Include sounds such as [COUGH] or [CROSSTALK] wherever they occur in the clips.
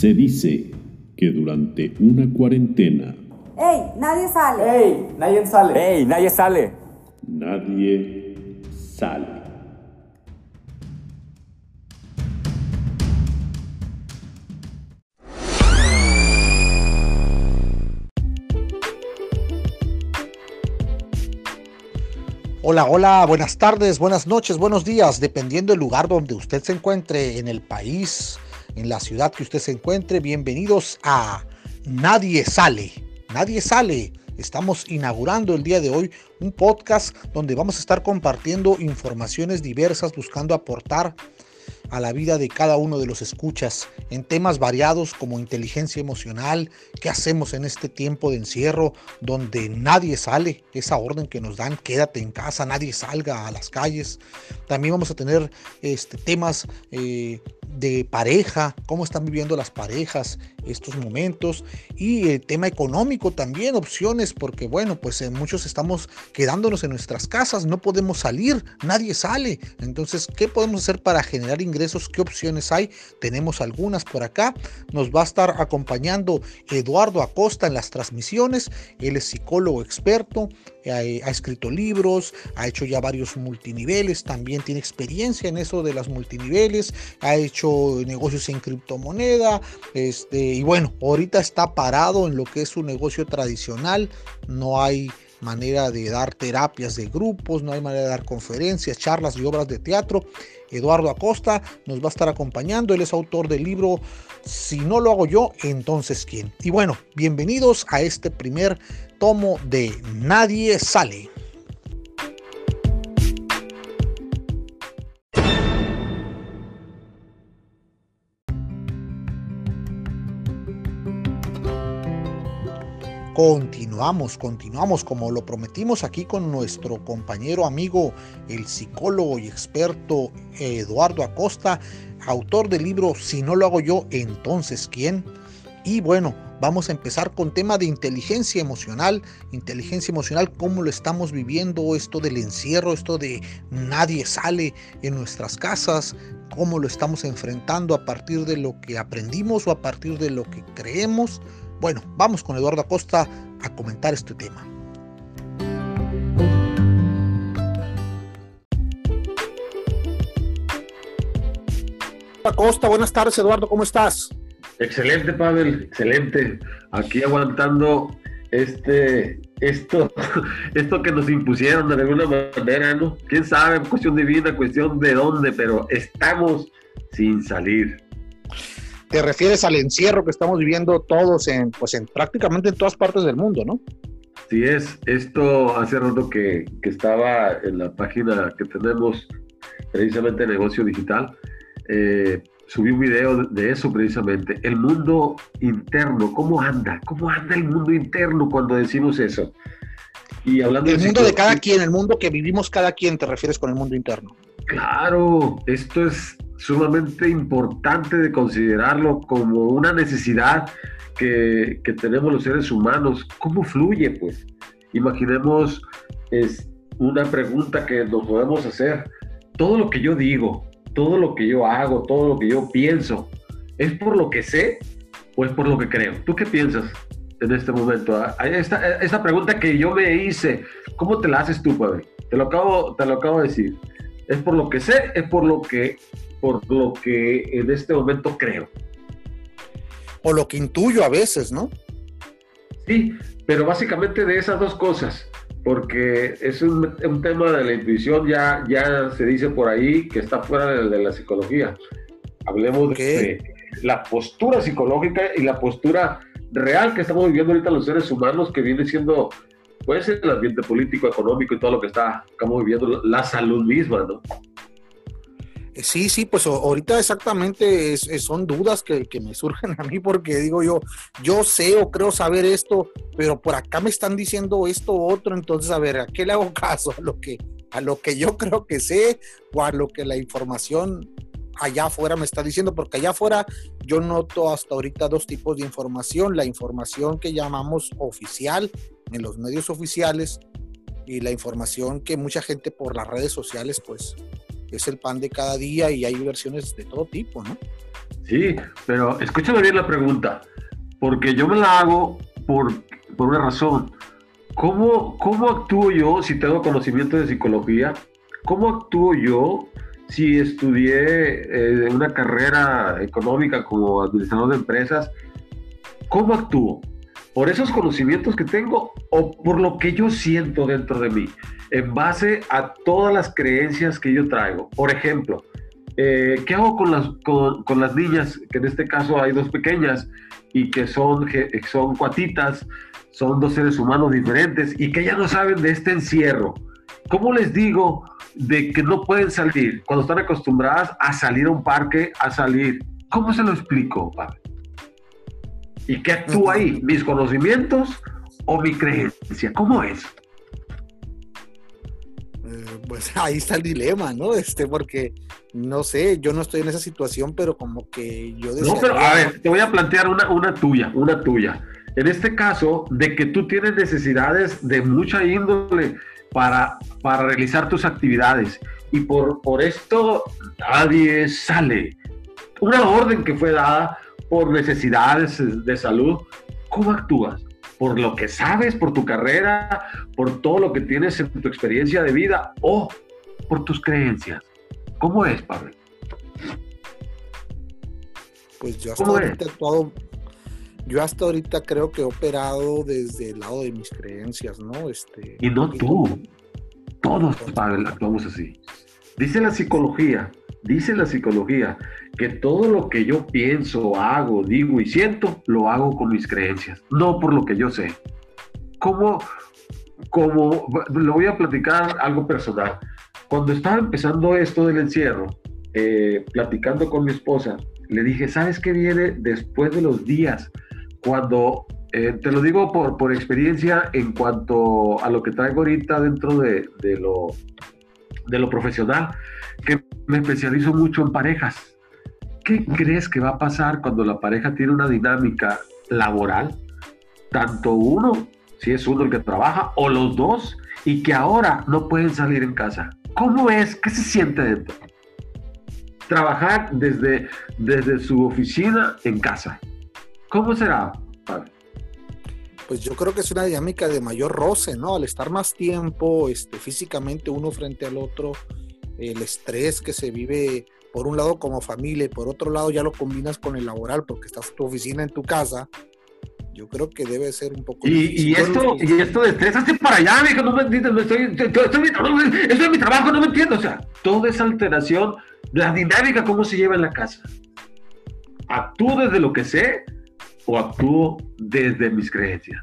Se dice que durante una cuarentena ¡Ey! ¡Nadie sale! ¡Ey! Nadie sale. ¡Ey! Nadie sale. nadie sale. Hola, hola, buenas tardes, buenas noches, buenos días, dependiendo del lugar donde usted se encuentre, en el país, en la ciudad que usted se encuentre. Bienvenidos a Nadie sale, nadie sale. Estamos inaugurando el día de hoy un podcast donde vamos a estar compartiendo informaciones diversas, buscando aportar a la vida de cada uno de los escuchas en temas variados como inteligencia emocional, qué hacemos en este tiempo de encierro donde nadie sale, esa orden que nos dan, quédate en casa, nadie salga a las calles. También vamos a tener este, temas eh, de pareja, cómo están viviendo las parejas estos momentos y el tema económico también, opciones, porque bueno, pues en muchos estamos quedándonos en nuestras casas, no podemos salir, nadie sale. Entonces, ¿qué podemos hacer para generar ingresos? ¿Qué opciones hay? Tenemos algunas por acá. Nos va a estar acompañando Eduardo Acosta en las transmisiones. Él es psicólogo experto, ha, ha escrito libros, ha hecho ya varios multiniveles, también tiene experiencia en eso de las multiniveles, ha hecho negocios en criptomoneda, este, y bueno, ahorita está parado en lo que es su negocio tradicional, no hay manera de dar terapias de grupos, no hay manera de dar conferencias, charlas y obras de teatro. Eduardo Acosta nos va a estar acompañando, él es autor del libro Si no lo hago yo, entonces quién. Y bueno, bienvenidos a este primer tomo de Nadie sale. Continuamos, continuamos como lo prometimos aquí con nuestro compañero amigo, el psicólogo y experto Eduardo Acosta, autor del libro Si no lo hago yo, entonces ¿quién? Y bueno, vamos a empezar con tema de inteligencia emocional, inteligencia emocional, cómo lo estamos viviendo, esto del encierro, esto de nadie sale en nuestras casas, cómo lo estamos enfrentando a partir de lo que aprendimos o a partir de lo que creemos. Bueno, vamos con Eduardo Acosta a comentar este tema. Acosta, buenas tardes Eduardo, ¿cómo estás? Excelente, Pavel, excelente. Aquí aguantando este, esto, [LAUGHS] esto que nos impusieron de alguna manera, ¿no? Quién sabe, cuestión de vida, cuestión de dónde, pero estamos sin salir. Te refieres al encierro que estamos viviendo todos en, pues en prácticamente en todas partes del mundo, ¿no? Sí es, esto hace rato que, que estaba en la página que tenemos precisamente Negocio Digital, eh, subí un video de eso precisamente, el mundo interno, ¿cómo anda? ¿Cómo anda el mundo interno cuando decimos eso? Y hablando el mundo de cada quien, el mundo que vivimos cada quien, te refieres con el mundo interno. Claro, esto es sumamente importante de considerarlo como una necesidad que, que tenemos los seres humanos. ¿Cómo fluye? Pues imaginemos es una pregunta que nos podemos hacer. Todo lo que yo digo, todo lo que yo hago, todo lo que yo pienso, ¿es por lo que sé o es por lo que creo? ¿Tú qué piensas en este momento? Esta, esta pregunta que yo me hice, ¿cómo te la haces tú, Pavel? Te lo acabo, te lo acabo de decir. ¿Es por lo que sé? ¿Es por lo que, por lo que en este momento creo? O lo que intuyo a veces, ¿no? Sí, pero básicamente de esas dos cosas porque es un, un, tema de la intuición, ya, ya se dice por ahí que está fuera de, de la psicología. Hablemos okay. de la postura psicológica y la postura real que estamos viviendo ahorita los seres humanos, que viene siendo, puede ser el ambiente político, económico y todo lo que está, estamos viviendo, la salud misma, ¿no? Sí, sí, pues ahorita exactamente son dudas que, que, me surgen [LAUGHS] a mí porque digo yo, yo sé o creo saber esto, pero por acá me están diciendo esto u otro, entonces a ver, ¿a qué le hago [LAUGHS] caso? ¿A lo que, a lo que yo creo que sé o a lo que la información allá afuera me está diciendo? Porque allá afuera yo noto hasta ahorita dos tipos de información, la información que llamamos oficial en los medios oficiales y la información que mucha gente por las redes sociales pues es el pan de cada día y hay versiones de todo tipo, ¿no? Sí, pero escúchame bien la pregunta, porque yo me la hago por, por una razón. ¿Cómo, ¿Cómo actúo yo si tengo conocimiento de psicología? ¿Cómo actúo yo si estudié eh, una carrera económica como administrador de empresas? ¿Cómo actúo? ¿Por esos conocimientos que tengo o por lo que yo siento dentro de mí? En base a todas las creencias que yo traigo. Por ejemplo, eh, ¿qué hago con las, con, con, las niñas? Que en este caso hay dos pequeñas y que son, son cuatitas, son dos seres humanos diferentes y que ya no saben de este encierro. ¿Cómo les digo de que no pueden salir cuando están acostumbradas a salir a un parque, a salir? ¿Cómo se lo explico, padre? ¿Y qué actúa ahí? ¿Mis conocimientos o mi creencia? ¿Cómo es? Eh, pues [LAUGHS] ahí está el dilema, ¿no? Este, porque no sé, yo no estoy en esa situación, pero como que yo No, pero a ver, te voy a plantear una, una tuya, una tuya. En este caso, de que tú tienes necesidades de mucha índole para, para realizar tus actividades y por, por esto nadie sale. Una orden que fue dada por necesidades de salud, ¿cómo actúas? ¿Por lo que sabes, por tu carrera, por todo lo que tienes en tu experiencia de vida o por tus creencias? ¿Cómo es, Pablo? Pues yo hasta ahorita he actuado, yo hasta ahorita creo que he operado desde el lado de mis creencias, ¿no? Este, y no tú, todos, Pablo, actuamos así. Dice la psicología, dice la psicología, que todo lo que yo pienso, hago, digo y siento, lo hago con mis creencias, no por lo que yo sé. ¿Cómo, como, lo voy a platicar algo personal. Cuando estaba empezando esto del encierro, eh, platicando con mi esposa, le dije, ¿sabes qué viene después de los días? Cuando, eh, te lo digo por, por, experiencia en cuanto a lo que traigo ahorita dentro de, de, lo, de lo profesional, que me especializo mucho en parejas. ¿Qué crees que va a pasar cuando la pareja tiene una dinámica laboral? Tanto uno, si es uno el que trabaja, o los dos, y que ahora no pueden salir en casa. ¿Cómo es? ¿Qué se siente dentro? Trabajar desde, desde su oficina en casa. ¿Cómo será? Pues yo creo que es una dinámica de mayor roce, ¿no? Al estar más tiempo este, físicamente uno frente al otro, el estrés que se vive por un lado como familia y por otro lado ya lo combinas con el laboral porque estás en tu oficina en tu casa, yo creo que debe ser un poco. Y, y esto, y esto de estrés, hazte para allá, viejo, no me entiendes, no estoy, estoy, estoy, estoy, en mi trabajo, no me entiendo. O sea, toda esa alteración, la dinámica, cómo se lleva en la casa. ¿Actúo desde lo que sé o actúo desde mis creencias?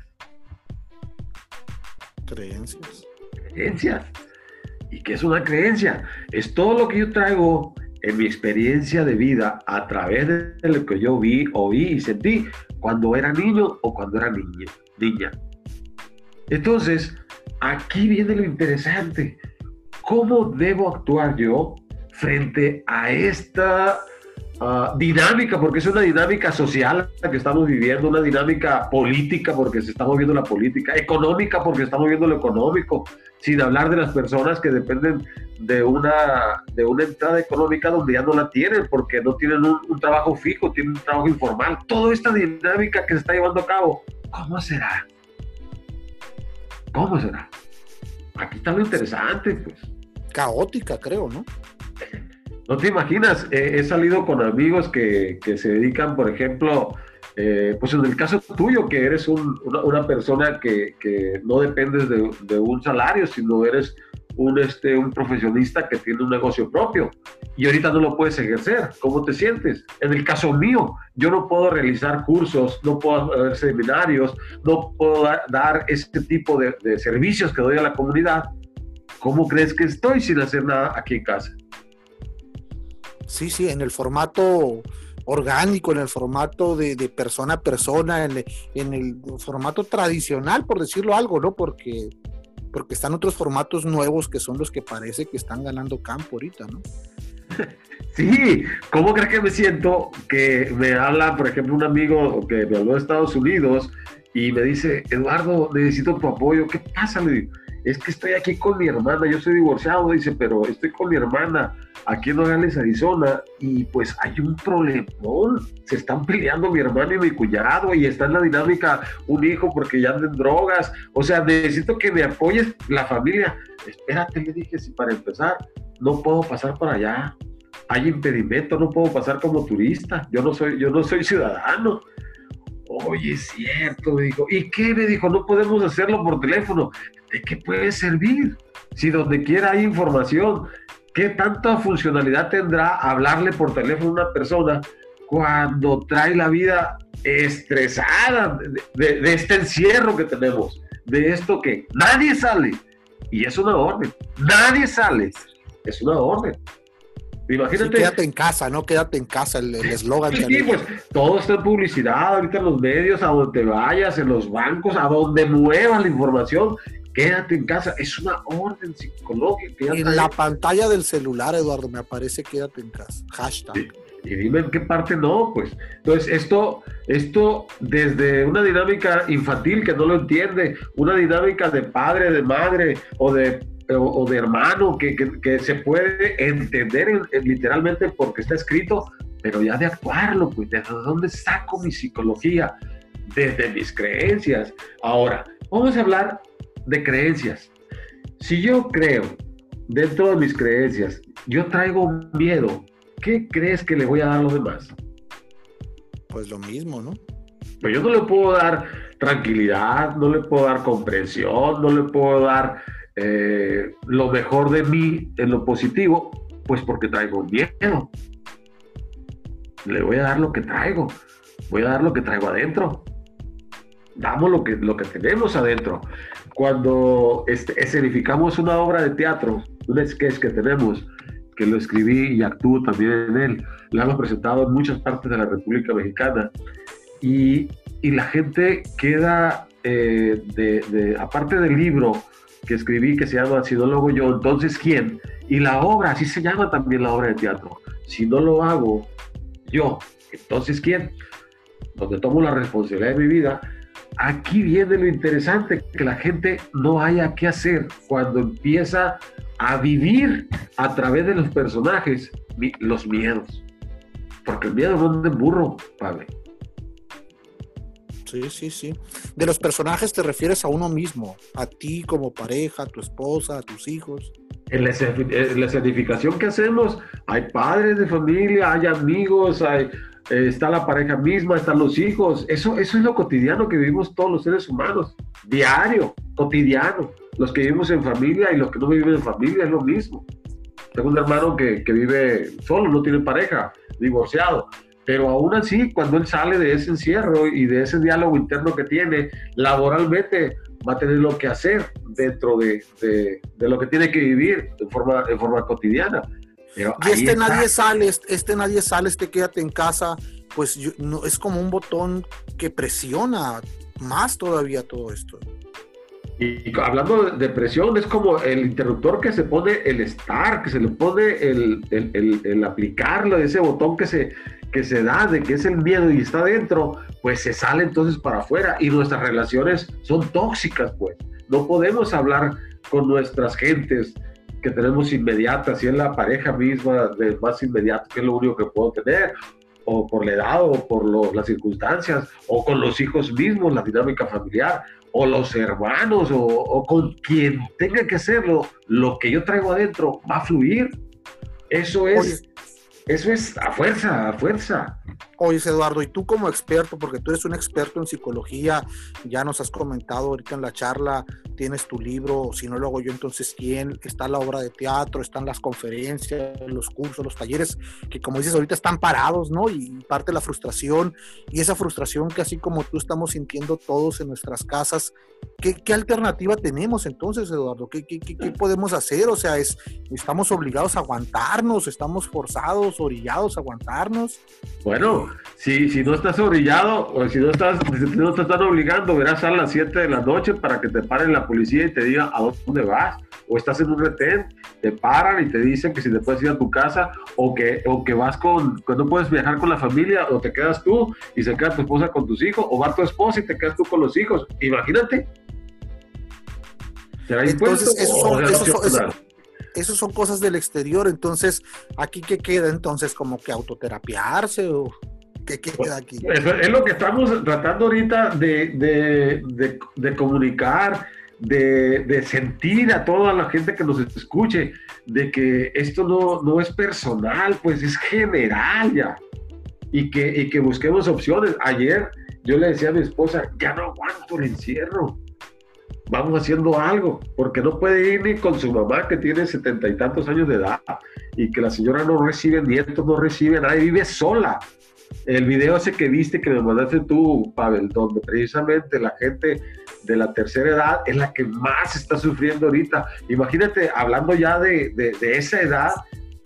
Creencias. Creencias. ¿Y qué es una creencia? Es todo lo que yo traigo en mi experiencia de vida a través de lo que yo vi, oí y sentí cuando era niño o cuando era niña. niña. Entonces, aquí viene lo interesante. ¿Cómo debo actuar yo frente a esta uh, dinámica? Porque es una dinámica social la que estamos viviendo, una dinámica política porque se está moviendo la política, económica porque estamos viendo lo económico, sin hablar de las personas que dependen de una, de una entrada económica donde ya no la tienen porque no tienen un, un, trabajo fijo, tienen un trabajo informal. Toda esta dinámica que se está llevando a cabo, ¿cómo será? ¿Cómo será? Aquí está lo interesante, pues. Caótica, creo, ¿no? [LAUGHS] No te imaginas, he salido con amigos que, que se dedican, por ejemplo, eh, pues en el caso tuyo, que eres un, una, persona que, que no dependes de, un salario, sino eres un, este, un profesionista que tiene un negocio propio y ahorita no lo puedes ejercer. ¿Cómo te sientes? En el caso mío, yo no puedo realizar cursos, no puedo hacer seminarios, no puedo dar, dar este tipo de, de servicios que doy a la comunidad. ¿Cómo crees que estoy sin hacer nada aquí en casa? Sí, sí, en el formato orgánico, en el formato de, persona a persona, en, en, el formato tradicional, por decirlo algo, ¿no? Porque, porque están otros formatos nuevos que son los que parece que están ganando campo ahorita, ¿no? [LAUGHS] Sí, ¿cómo crees que me siento? Que me habla, por ejemplo, un amigo que me habló de Estados Unidos y me dice, Eduardo, necesito tu apoyo. ¿Qué pasa? Le digo, es que estoy aquí con mi hermana, yo soy divorciado, dice, pero estoy con mi hermana aquí en Nogales, Arizona, y pues hay un problemón. Se están peleando mi hermano y mi cuñado, y está en la dinámica un hijo porque ya anden drogas. O sea, necesito que me apoyes la familia. Espérate, le dije, si para empezar, no puedo pasar para allá. Hay impedimento, no puedo pasar como turista. Yo no soy, yo no soy ciudadano. Oye, es cierto, me dijo. ¿Y qué? Me dijo, no podemos hacerlo por teléfono. ¿De qué puede servir? Si donde quiera hay información, ¿qué tanta funcionalidad tendrá hablarle por teléfono a una persona cuando trae la vida estresada de, de este encierro que tenemos? De esto que nadie sale. Y es una orden. Nadie sale. Es una orden. Imagínate. quédate en casa, ¿no? Quédate en casa, el eslogan. Sí, sí, pues todo está en publicidad, ahorita en los medios, a donde vayas, en los bancos, a donde muevas la información, quédate en casa. Es una orden psicológica. En la pantalla del celular, Eduardo, me aparece quédate en casa. Hashtag. Y dime en qué parte no, pues. Entonces, esto, esto desde una dinámica infantil que no lo entiende, una dinámica de padre, de madre o de o, de hermano que, que, se puede entender literalmente porque está escrito, pero ya de actuarlo, pues, ¿de dónde saco mi psicología? Desde mis creencias. Ahora, vamos a hablar de creencias. Si yo creo dentro de mis creencias, yo traigo miedo, ¿qué crees que le voy a dar a los demás? Pues lo mismo, ¿no? Pues yo no le puedo dar tranquilidad, no le puedo dar comprensión, no le puedo dar eh, lo mejor de mí en lo positivo, pues porque traigo miedo. Le voy a dar lo que traigo, voy a dar lo que traigo adentro. Damos lo que, lo que tenemos adentro. Cuando este, escenificamos una obra de teatro, un sketch que tenemos, que lo escribí y actúo también en él, lo hemos presentado en muchas partes de la República Mexicana y, y la gente queda, eh, de, de, aparte del libro, que escribí que se llama Si no lo hago yo, entonces ¿quién? Y la obra, así se llama también la obra de teatro. Si no lo hago yo, entonces ¿quién? Donde tomo la responsabilidad de mi vida. Aquí viene lo interesante, que la gente no haya qué hacer cuando empieza a vivir a través de los personajes los miedos. Porque el miedo no es de burro, padre. Sí, sí, sí. De los personajes te refieres a uno mismo, a ti como pareja, a tu esposa, a tus hijos. En la, certificación que hacemos, hay padres de familia, hay amigos, hay, eh, está la pareja misma, están los hijos. Eso, eso es lo cotidiano que vivimos todos los seres humanos, diario, cotidiano. Los que vivimos en familia y los que no viven en familia es lo mismo. Tengo un hermano que, que vive solo, no tiene pareja, divorciado pero aún así, cuando él sale de ese encierro y de ese diálogo interno que tiene, laboralmente va a tener lo que hacer dentro de, de, lo que tiene que vivir de forma, de forma cotidiana. Pero y este nadie sale, este nadie sale, este quédate en casa, pues no, es como un botón que presiona más todavía todo esto. Y hablando de depresión, es como el interruptor que se pone el estar, que se le pone el, el, el, el aplicarlo, ese botón que se, que se da de que es el miedo y está dentro, pues se sale entonces para afuera y nuestras relaciones son tóxicas, pues. No podemos hablar con nuestras gentes que tenemos inmediatas, si es la pareja misma de más inmediato, que es lo único que puedo tener, o por la edad, o por las circunstancias, o con los hijos mismos, la dinámica familiar, o los hermanos, o, con quien tenga que hacerlo, lo que yo traigo adentro va a fluir. Eso es eso es a fuerza, a fuerza. Oye, Eduardo, y tú como experto, porque tú eres un experto en psicología, ya nos has comentado ahorita en la charla, tienes tu libro, si no lo hago yo, entonces quién, está la obra de teatro, están las conferencias, los cursos, los talleres, que como dices ahorita están parados, ¿no? Y parte de la frustración, y esa frustración que así como tú estamos sintiendo todos en nuestras casas, ¿qué, alternativa tenemos entonces, Eduardo? ¿Qué, qué, qué podemos hacer? O sea, es, ¿estamos obligados a aguantarnos? ¿Estamos forzados, orillados a aguantarnos? Bueno, si, si no estás orillado o si no estás, no te están obligando, verás a las 7 de la noche para que te paren la policía y te diga a dónde vas. O estás en un retén, te paran y te dicen que si te puedes ir a tu casa o que, o que vas con, que no puedes viajar con la familia o te quedas tú y se queda tu esposa con tus hijos o va tu esposa y te quedas tú con los hijos. Imagínate. ¿Será Entonces, eso, son cosas del exterior, entonces, ¿aquí qué queda entonces? ¿Como que autoterapiarse o qué queda Pues, aquí? Eso es lo que estamos tratando ahorita de, de- de- de comunicar, de, sentir a toda la gente que nos escuche, de que esto no, no es personal, pues es general ya. Y que, y que busquemos opciones. Ayer yo le decía a mi esposa, ya no aguanto el encierro. Vamos haciendo algo, porque no puede ir ni con su mamá que tiene setenta y tantos años de edad y que la señora no recibe nietos, no recibe nadie, vive sola. El video ese que viste que me mandaste tú, Pavel, donde precisamente la gente de la tercera edad es la que más está sufriendo ahorita. Imagínate, hablando ya de, de- esa edad,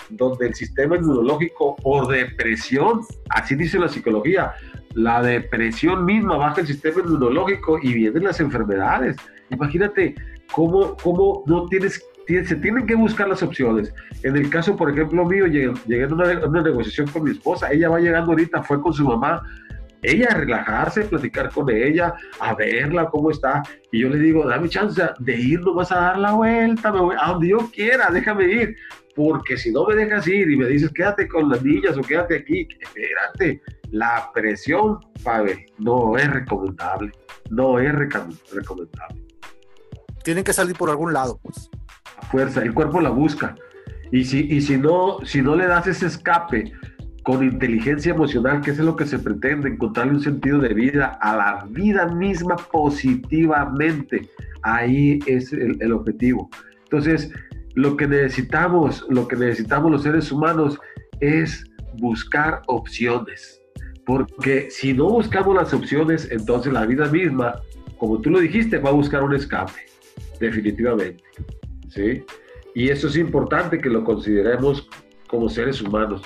donde el sistema inmunológico por depresión, así dice la psicología, la depresión misma baja el sistema inmunológico y vienen las enfermedades. Imagínate cómo, cómo no tienes, tienes- se tienen que buscar las opciones. En el caso, por ejemplo, mío, llegué, llegué a una, una negociación con mi esposa, ella va llegando ahorita, fue con su mamá, ella a relajarse, platicar con ella, a verla cómo está, y yo le digo, dame chance de ir, no vas a dar la vuelta, me voy a donde yo quiera, déjame ir, porque si no me dejas ir y me dices, quédate con las niñas o quédate aquí, espérate, la presión, Pavel, no es recomendable, no es recom- recomendable Tienen que salir por algún lado, pues. a fuerza, el cuerpo la busca. Y si, y si, no, si no le das ese escape con inteligencia emocional, que es lo que se pretende, encontrarle un sentido de vida a la vida misma positivamente, ahí es el, el objetivo. Entonces, lo que necesitamos, lo que necesitamos los seres humanos es buscar opciones. Porque si no buscamos las opciones, entonces la vida misma, como tú lo dijiste, va a buscar un escape, definitivamente. ¿sí? Y eso es importante que lo consideremos como seres humanos.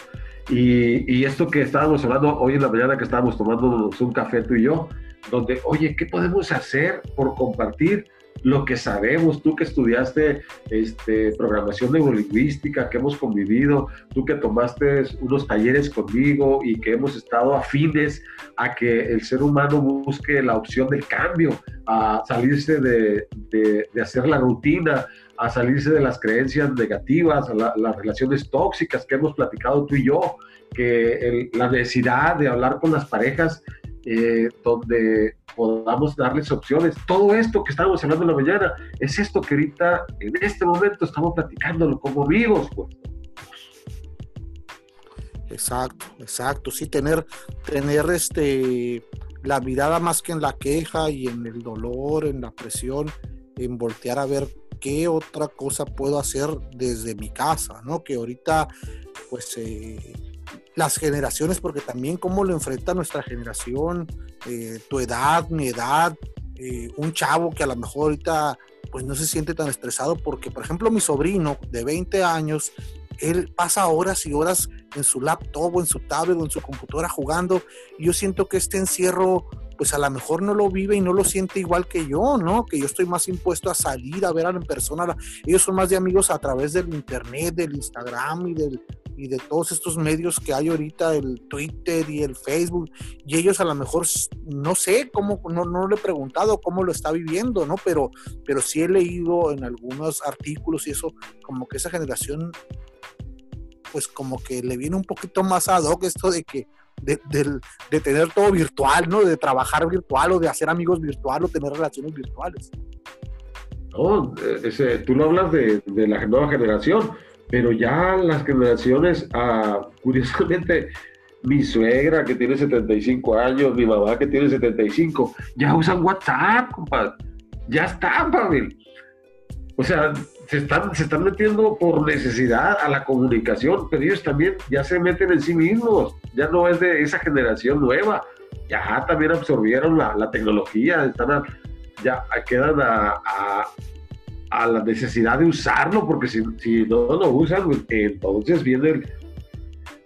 Y, esto que estábamos hablando hoy en la mañana que estábamos tomándonos un café tú y yo, donde, oye, ¿qué podemos hacer por compartir lo que sabemos? Tú que estudiaste este, programación neurolingüística, que hemos convivido, tú que tomaste unos talleres conmigo y que hemos estado afines a que el ser humano busque la opción del cambio, a salirse de hacer la rutina, a salirse de las creencias negativas, a la- las relaciones tóxicas que hemos platicado tú y yo, que la necesidad de hablar con las parejas eh, donde podamos darles opciones. Todo esto que estábamos hablando en la mañana es esto que ahorita, en este momento, estamos platicándolo como amigos. Pues. Exacto, exacto. Sí, tener, tener este la mirada más que en la queja y en el dolor, en la presión, en voltear a ver qué otra cosa puedo hacer desde mi casa, ¿no? Que ahorita, pues, eh, las generaciones, porque también cómo lo enfrenta nuestra generación, eh, tu edad, mi edad, eh, un chavo que a lo mejor ahorita pues no se siente tan estresado porque, por ejemplo, mi sobrino de 20 años, él pasa horas y horas en su laptop o en su tablet o en su computadora jugando. Y yo siento que este encierro, pues a lo mejor no lo vive y no lo siente igual que yo, ¿no? Que yo estoy más impuesto a salir a ver a la persona. Ellos son más de amigos a través del internet, del Instagram y del y de todos estos medios que hay ahorita, el Twitter y el Facebook, y ellos a lo mejor, no sé cómo, no, no le he preguntado cómo lo está viviendo, ¿no? Pero, pero sí he leído en algunos artículos y eso, como que esa generación pues como que le viene un poquito más ad hoc esto de que de, de, de, tener todo virtual, ¿no? De trabajar virtual o de hacer amigos virtual o tener relaciones virtuales. No, ese, tú lo hablas de, de, la nueva generación, pero ya las generaciones, ah, [LAUGHS] curiosamente, mi suegra que tiene 75 años, mi mamá que tiene 75, ya usan WhatsApp, compadre. Ya está, Pavel. O sea, se están, se están metiendo por necesidad a la comunicación, pero ellos también ya se meten en sí mismos, ya no es de esa generación nueva, ya también absorbieron la, la tecnología, están ya quedan a, a, la necesidad de usarlo, porque si, si no lo usan, entonces viene, el,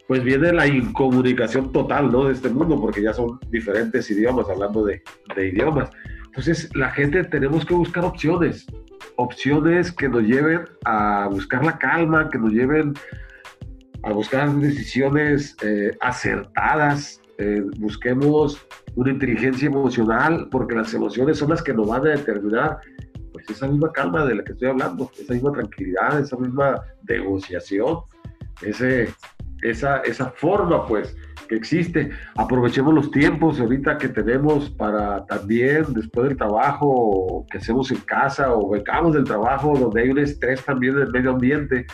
pues viene la incomunicación total ¿no? de este mundo, porque ya son diferentes idiomas, hablando de, de idiomas. Entonces, la gente tenemos que buscar opciones, opciones que nos lleven a buscar la calma, que nos lleven a buscar decisiones eh, acertadas, eh, busquemos una inteligencia emocional, porque las emociones son las que nos van a determinar pues esa misma calma de la que estoy hablando, esa misma tranquilidad, esa misma negociación, ese, esa, esa forma pues que existe. Aprovechemos los tiempos ahorita que tenemos para también después del trabajo que hacemos en casa o vengamos del trabajo donde hay un estrés también del medio ambiente,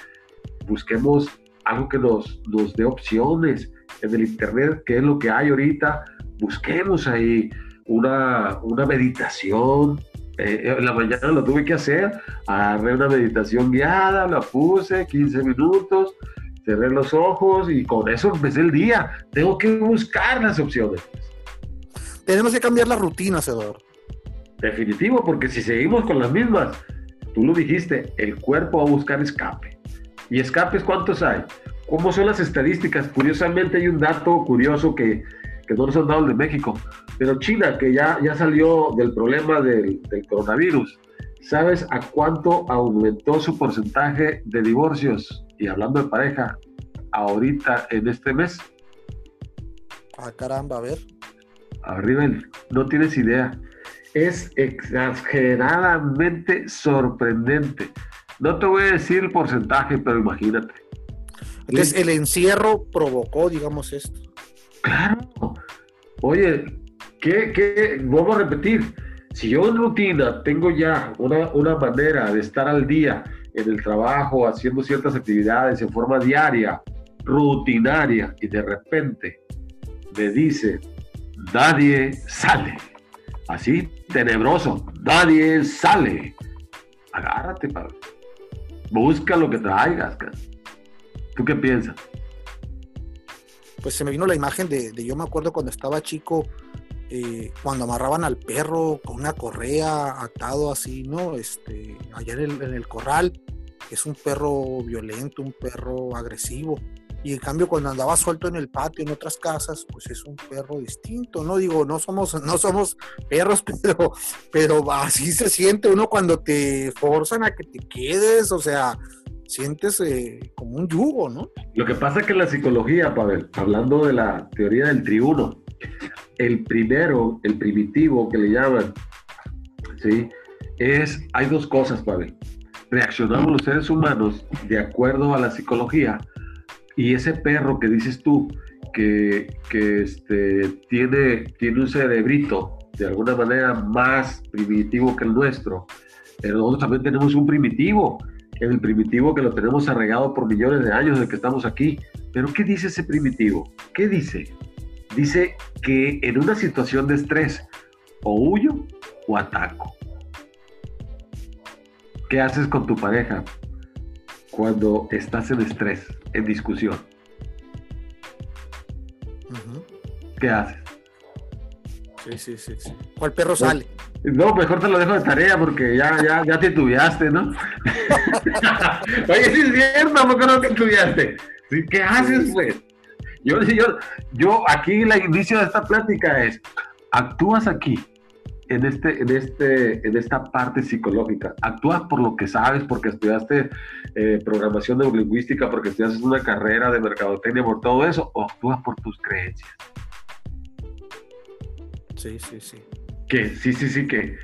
busquemos algo que nos, nos dé opciones en el internet, que es lo que hay ahorita, busquemos ahí una, una meditación. Eh, en la mañana lo tuve que hacer, agarré una meditación guiada, la puse 15 minutos, cerré los ojos y con eso empecé el día. Tengo que buscar las opciones. Tenemos que cambiar la rutina, Cedor. Definitivo, porque si seguimos con las mismas, tú lo dijiste, el cuerpo va a buscar escape. ¿Y escapes cuántos hay? ¿Cómo son las estadísticas? Curiosamente hay un dato curioso que, que no nos han dado el de México, pero China, que ya, ya salió del problema del, del coronavirus, ¿sabes a cuánto aumentó su porcentaje de divorcios? Y hablando de pareja, ahorita en este mes. Ah, caramba, a ver. Arriba, no tienes idea. Es exageradamente sorprendente. No te voy a decir el porcentaje, pero imagínate. Entonces, el encierro provocó, digamos, esto. Claro. Oye, ¿qué, qué? Vamos a repetir. Si yo en rutina tengo ya una, una manera de estar al día en el trabajo, haciendo ciertas actividades en forma diaria, rutinaria, y de repente me dice, nadie sale. Así, tenebroso, nadie sale. Agárrate, Pablo. Busca lo que traigas. ¿Tú qué piensas? Pues se me vino la imagen de, yo me acuerdo cuando estaba chico, eh, cuando amarraban al perro con una correa atado así, ¿no? Este, allá en el, en el corral, es un perro violento, un perro agresivo. Y en cambio, cuando andaba suelto en el patio, en otras casas, pues es un perro distinto, ¿no? Digo, no somos, no somos perros, [LAUGHS] pero, pero así se siente uno cuando te forzan a que te quedes, o sea, sientes eh, como un yugo, ¿no? Lo que pasa es que la psicología, Pavel, hablando de la teoría del triuno, el primero, el primitivo que le llaman, ¿sí? Es, hay dos cosas, Pavel. Reaccionamos los seres humanos de acuerdo a la psicología y ese perro que dices tú, que, que este, tiene, tiene un cerebrito de alguna manera más primitivo que el nuestro, pero nosotros también tenemos un primitivo el primitivo que lo tenemos arraigado por millones de años de que estamos aquí. Pero ¿qué dice ese primitivo? ¿Qué dice? Dice que en una situación de estrés o huyo o ataco. ¿Qué haces con tu pareja cuando estás en estrés, en discusión? ¿Qué haces? Sí, sí, sí, sí. ¿Cuál perro sale? No, mejor te lo dejo de tarea porque ya, ya, ya te tuviaste, ¿no? [LAUGHS] [LAUGHS] Oye, sí es cierto, ¿por qué no te estudiaste? ¿Qué haces, pues? Yo, yo, yo, aquí la inicio de esta plática es, actúas aquí, en, este, en, este, en esta parte psicológica, actúas por lo que sabes, porque estudiaste eh, programación neurolingüística, porque estudiaste una carrera de mercadotecnia, por todo eso, o actúas por tus creencias. Sí, sí, sí. Que sí, sí, sí, que.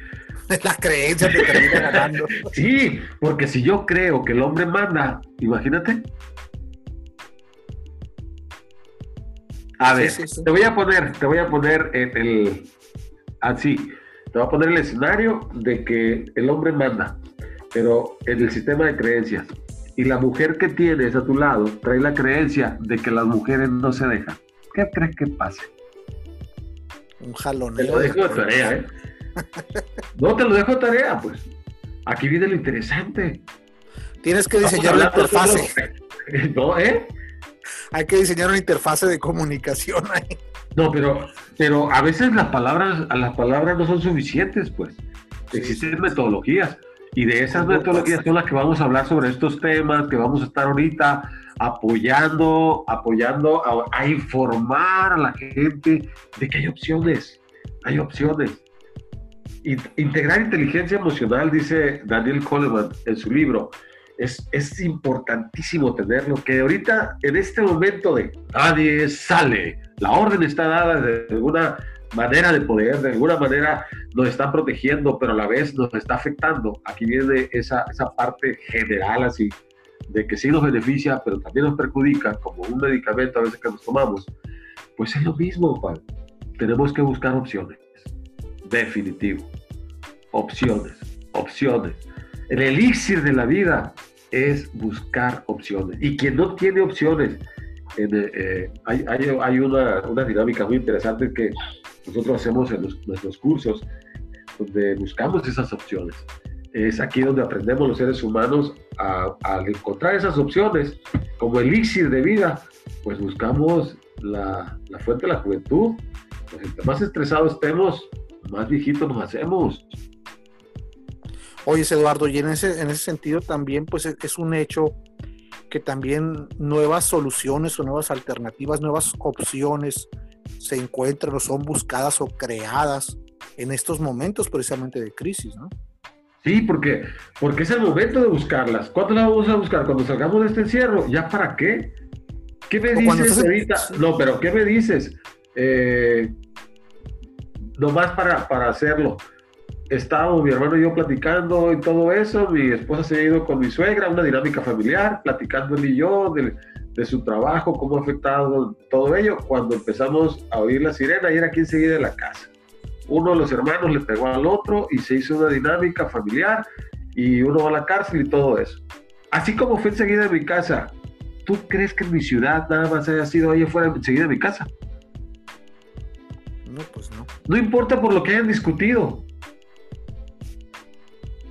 [LAUGHS] Las creencias te terminan ganando. [LAUGHS] sí, porque si yo creo que el hombre manda, imagínate. A ver, te voy a poner, te voy a poner en el. Así, te voy a poner el escenario de que el hombre manda, pero en el sistema de creencias. Y la mujer que tienes a tu lado trae la creencia de que las mujeres no se dejan. ¿Qué crees que pase? Un jalón. Te lo dejo de tarea, ¿eh? No, te lo dejo de tarea, pues. Aquí viene lo interesante. Tienes que diseñar la interfase. [LAUGHS] No, ¿eh? Hay que diseñar una interfase de comunicación ahí. No, pero, pero a veces las palabras, las palabras no son suficientes, pues. Existen metodologías. Y de esas metodologías son las que vamos a hablar sobre estos temas, que vamos a estar ahorita apoyando, apoyando a, informar a la gente de que hay opciones, hay opciones. integrar inteligencia emocional, dice Daniel Coleman en su libro, es, es importantísimo tenerlo, que ahorita en este momento de nadie sale, la orden está dada de alguna manera de poder, de alguna manera nos están protegiendo, pero a la vez nos está afectando. Aquí viene esa, esa parte general así, de que sí nos beneficia, pero también nos perjudica, como un medicamento a veces que nos tomamos. Pues es lo mismo, padre. Tenemos que buscar opciones. Definitivo. Opciones, opciones. El elixir de la vida es buscar opciones. Y quien no tiene opciones, eh, hay, hay, una, una, dinámica muy interesante que nosotros hacemos en nuestros cursos, donde buscamos esas opciones. Es aquí donde aprendemos los seres humanos a, encontrar esas opciones como elixir de vida, pues buscamos la, la fuente de la juventud. Pues más estresados estemos, más viejitos nos hacemos. Oye, Eduardo, y en ese, en ese sentido también, pues es un hecho que también nuevas soluciones o nuevas alternativas, nuevas opciones se encuentran o son buscadas o creadas en estos momentos precisamente de crisis, ¿no? Sí, porque, porque es el momento de buscarlas. ¿Cuándo las vamos a buscar? Cuando salgamos de este encierro. ¿Ya para qué? ¿Qué me dices ahorita? No, pero ¿qué me dices? Eh, nomás para, para hacerlo estábamos mi hermano y yo platicando y todo eso. Mi esposa se ha ido con mi suegra, una dinámica familiar, platicando él y yo de, de, su trabajo, cómo ha afectado todo ello. Cuando empezamos a oír la sirena, y era aquí enseguida de la casa. Uno de los hermanos le pegó al otro y se hizo una dinámica familiar y uno va a la cárcel y todo eso. Así como fue enseguida de mi casa, ¿tú crees que en mi ciudad nada más haya sido ahí afuera enseguida de mi casa? No, pues no. No importa por lo que hayan discutido,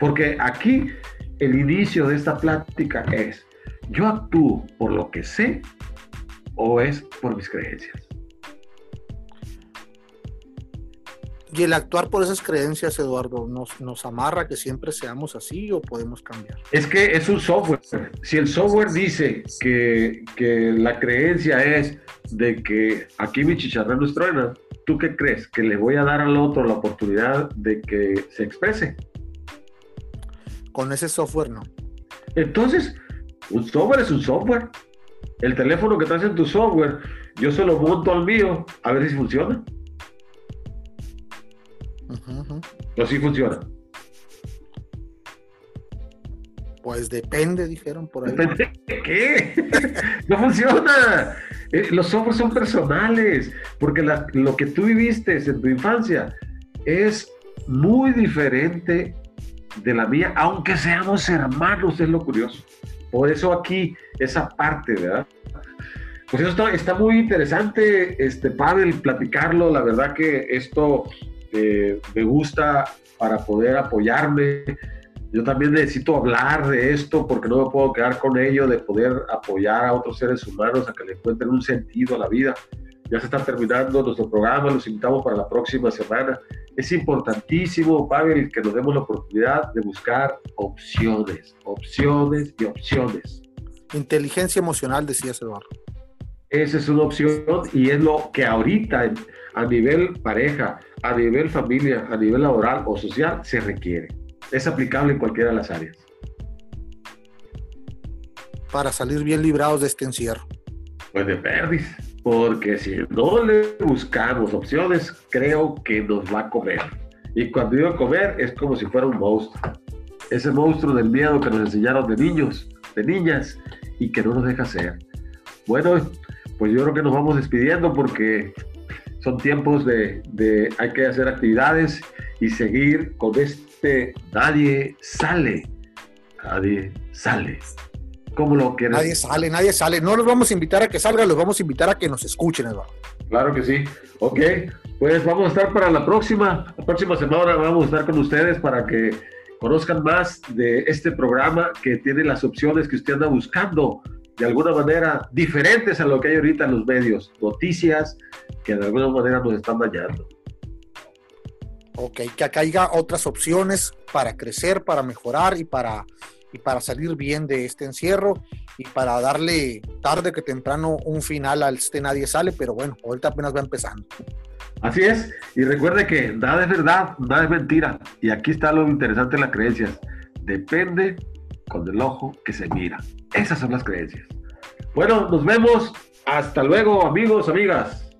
porque aquí el inicio de esta plática es, ¿yo actúo por lo que sé o es por mis creencias? Y el actuar por esas creencias, Eduardo, ¿nos, nos amarra que siempre seamos así o podemos cambiar? Es que es un software. Si el software dice que, que la creencia es de que aquí mi chicharrón no truena, ¿tú qué crees? ¿Que le voy a dar al otro la oportunidad de que se exprese? Con ese software no. Entonces, un software es un software. El teléfono que traes en tu software, yo se lo monto al mío a ver si funciona. O si funciona. Pues depende, dijeron por ahí. ¿Depende de qué? [LAUGHS] no funciona. Eh, los softwares son personales, porque lo que tú viviste en tu infancia es muy diferente de la mía, aunque seamos hermanos, es lo curioso. Por eso aquí, esa parte, ¿verdad? Pues eso está, muy interesante, este, Pavel, platicarlo. La verdad que esto eh, me gusta para poder apoyarme. Yo también necesito hablar de esto porque no me puedo quedar con ello, de poder apoyar a otros seres humanos a que le encuentren un sentido a la vida. Ya se está terminando nuestro programa, los invitamos para la próxima semana. Es importantísimo, Pavel, que nos demos la oportunidad de buscar opciones, opciones y opciones. Inteligencia emocional, decías Eduardo. Esa es una opción y es lo que ahorita a nivel pareja, a nivel familia, a nivel laboral o social se requiere. Es aplicable en cualquiera de las áreas. Para salir bien librados de este encierro. Pues de perdis. Porque si no le buscamos opciones, creo que nos va a comer. Y cuando digo comer, es como si fuera un monstruo. Ese monstruo del miedo que nos enseñaron de niños, de niñas, y que no nos deja ser. Bueno, pues yo creo que nos vamos despidiendo porque son tiempos de, de hay que hacer actividades y seguir con este nadie sale. Nadie sale. ¿Cómo lo quieres? Nadie sale, nadie sale. No los vamos a invitar a que salgan, los vamos a invitar a que nos escuchen, Eduardo. Claro que sí. Ok, pues vamos a estar para la próxima. La próxima semana vamos a estar con ustedes para que conozcan más de este programa que tiene las opciones que usted anda buscando de alguna manera diferentes a lo que hay ahorita en los medios. Noticias que de alguna manera nos están dañando. Ok, que acá haya otras opciones para crecer, para mejorar y para y para salir bien de este encierro y para darle tarde que temprano un final al este nadie sale, pero bueno, ahorita apenas va empezando. Así es, y recuerde que nada es verdad, nada es mentira, y aquí está lo interesante de las creencias, depende con el ojo que se mira, esas son las creencias. Bueno, nos vemos, hasta luego amigos, amigas.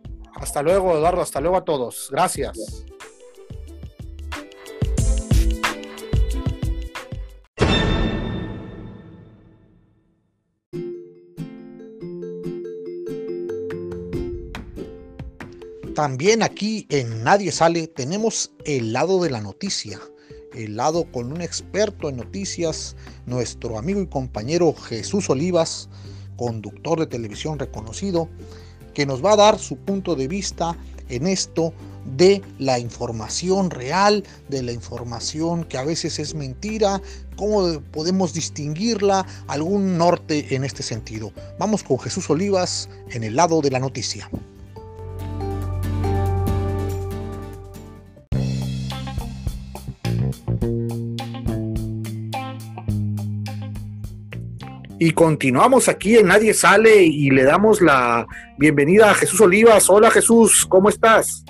Hasta luego, Eduardo. Hasta luego a todos. Gracias. También aquí en Nadie Sale tenemos el lado de la noticia, el lado con un experto en noticias, nuestro amigo y compañero Jesús Olivas, conductor de televisión reconocido, que nos va a dar su punto de vista en esto de la información real, de la información que a veces es mentira, cómo podemos distinguirla, algún norte en este sentido. Vamos con Jesús Olivas en el lado de la noticia. Y continuamos aquí en Nadie Sale y le damos la bienvenida a Jesús Olivas. Hola Jesús, ¿cómo estás?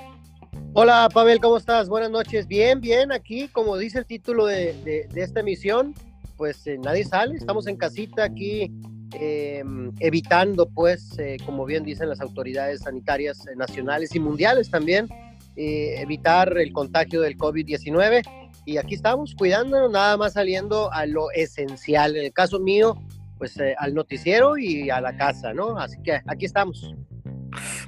Hola Pavel, ¿cómo estás? Buenas noches. Bien, bien, aquí como dice el título de, esta emisión, pues eh, nadie sale, estamos en casita aquí em, evitando, pues, eh, como bien dicen las autoridades sanitarias nacionales y mundiales también, eh, evitar el contagio del COVID-19. Y aquí estamos cuidándonos, nada más saliendo a lo esencial. En el caso mío, pues eh, al noticiero y a la casa, ¿no? Así que aquí estamos.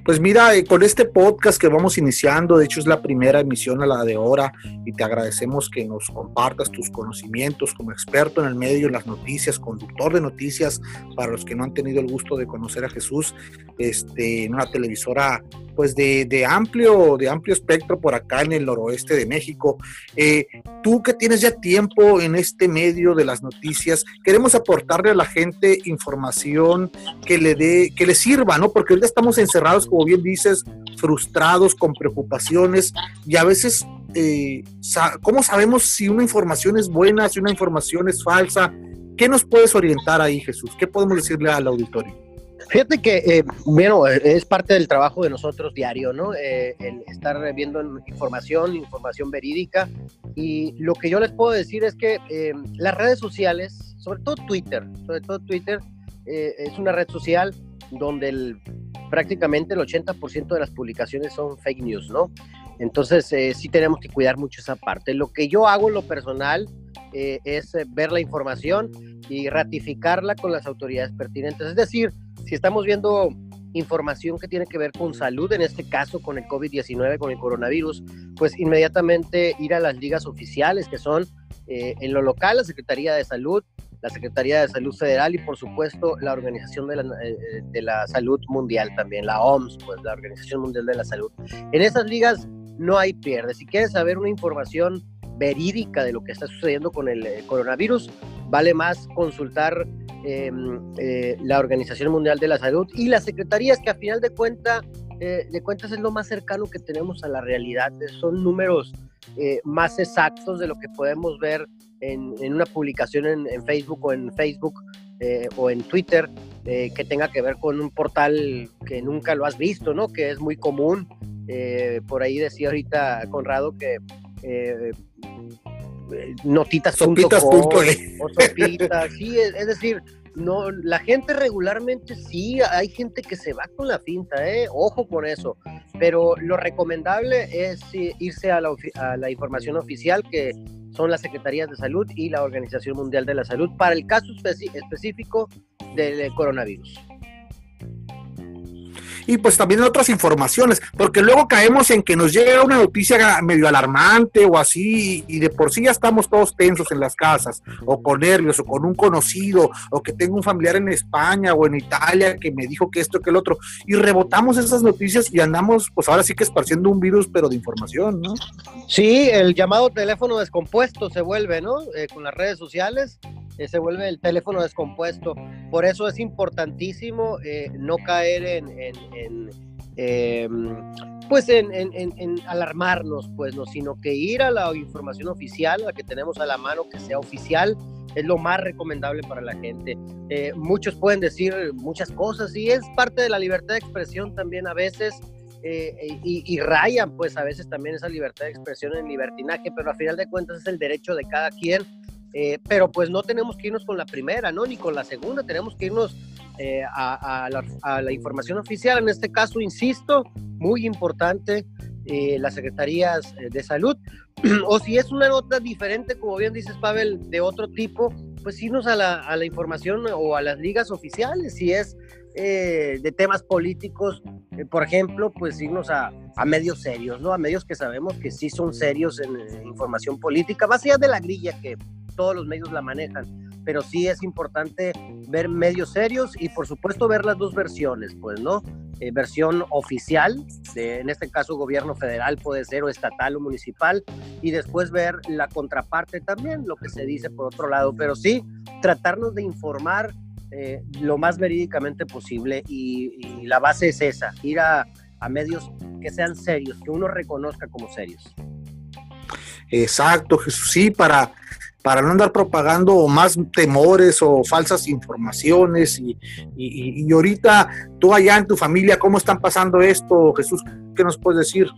Pues mira, eh, con este podcast que vamos iniciando, de hecho es la primera emisión a la de hora y te agradecemos que nos compartas tus conocimientos como experto en el medio, en las noticias, conductor de noticias, para los que no han tenido el gusto de conocer a Jesús, este, en una televisora pues de, amplio, de amplio espectro por acá en el noroeste de México. Eh, tú que tienes ya tiempo en este medio de las noticias, queremos aportarle a la gente información que le dé, que le sirva, ¿no? Porque ahorita estamos encerrados, como bien dices, frustrados, con preocupaciones, y a veces, eh, ¿cómo sabemos si una información es buena, si una información es falsa? ¿Qué nos puedes orientar ahí, Jesús? ¿Qué podemos decirle al auditorio? Fíjate que, eh, bueno, es parte del trabajo de nosotros diario, ¿no? Eh, el estar viendo información, información verídica. Y lo que yo les puedo decir es que eh, las redes sociales, sobre todo Twitter, sobre todo Twitter, es una red social donde prácticamente el 80% de las publicaciones son fake news, ¿no? Entonces sí tenemos que cuidar mucho esa parte. Lo que yo hago en lo personal es ver la información y ratificarla con las autoridades pertinentes. Es decir, si estamos viendo información que tiene que ver con salud, en este caso con el COVID-19, con el coronavirus, pues inmediatamente ir a las ligas oficiales que son eh, en lo local la Secretaría de Salud, la Secretaría de Salud Federal y por supuesto la Organización de la, eh, de la Salud Mundial también, la OMS, pues la Organización Mundial de la Salud. En esas ligas no hay pierde. Si quieres saber una información verídica de lo que está sucediendo con el eh, coronavirus, vale más consultar Em, eh, la Organización Mundial de la Salud y las secretarías que a final de, cuenta, eh, de cuentas es lo más cercano que tenemos a la realidad. Son números eh, más exactos de lo que podemos ver en, una publicación en, Facebook o en Facebook o en Twitter que tenga que ver con un portal que nunca lo has visto, ¿no? Que es muy común. por ahí decía ahorita Conrado que notitas. Sopitas. o sopitas, sí, es, decir, no, la gente regularmente sí, hay gente que se va con la finta, ¿eh? ojo con eso, pero lo recomendable es irse a la, a la información oficial que son las Secretarías de Salud y la Organización Mundial de la Salud para el caso específico del coronavirus y pues también otras informaciones, porque luego caemos en que nos llega una noticia medio alarmante o así, y de por sí ya estamos todos tensos en las casas, o con nervios, o con un conocido, o que tengo un familiar en España o en Italia que me dijo que esto, que el otro, y rebotamos esas noticias y andamos, pues ahora sí que esparciendo un virus, pero de información, ¿no? Sí, el llamado teléfono descompuesto se vuelve, ¿no? Eh, con las redes sociales eh, se vuelve el teléfono descompuesto. Por eso es importantísimo eh, no caer en, em, pues en, alarmarnos, pues, no, sino que ir a la información oficial, la que tenemos a la mano, que sea oficial, es lo más recomendable para la gente. Eh, muchos pueden decir muchas cosas y es parte de la libertad de expresión también a veces. y, y, rayan pues a veces también esa libertad de expresión en libertinaje, pero a final de cuentas es el derecho de cada quien eh, pero pues no tenemos que irnos con la primera, ¿no? Ni con la segunda, tenemos que irnos eh, a, la, información oficial. En este caso, insisto, muy importante, eh, las secretarías de salud. [CLEARS THROAT] o si es una nota diferente, como bien dices, Pavel, de otro tipo, pues irnos a la, información o a las ligas oficiales. Si es eh, de temas políticos, por ejemplo, pues irnos a, medios serios, ¿no? A medios que sabemos que sí son serios en, información política, más allá de la grilla que todos los medios la manejan, pero sí es importante ver medios serios y por supuesto ver las dos versiones, pues, ¿no? Eh, versión oficial, en este caso gobierno federal puede ser o estatal o municipal, y después ver la contraparte también, lo que se dice por otro lado, pero sí tratarnos de informar eh, lo más verídicamente posible y, la base es esa, ir a, medios que sean serios, que uno reconozca como serios. Exacto, Jesús, sí, para, para no andar propagando más temores o falsas informaciones. Y, y, ahorita, tú allá en tu familia, ¿cómo están pasando esto, Jesús? ¿Qué nos puedes decir?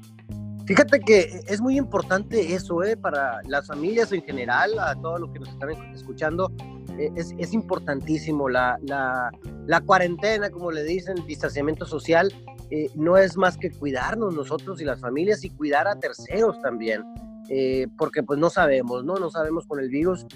Fíjate que es muy importante eso, ¿eh? para las familias en general, a todos los que nos están escuchando, eh, es, es, importantísimo. La, la, la, cuarentena, como le dicen, el distanciamiento social, eh, no es más que cuidarnos nosotros y las familias y cuidar a terceros también. Eh, porque pues no sabemos, ¿no? No sabemos con el virus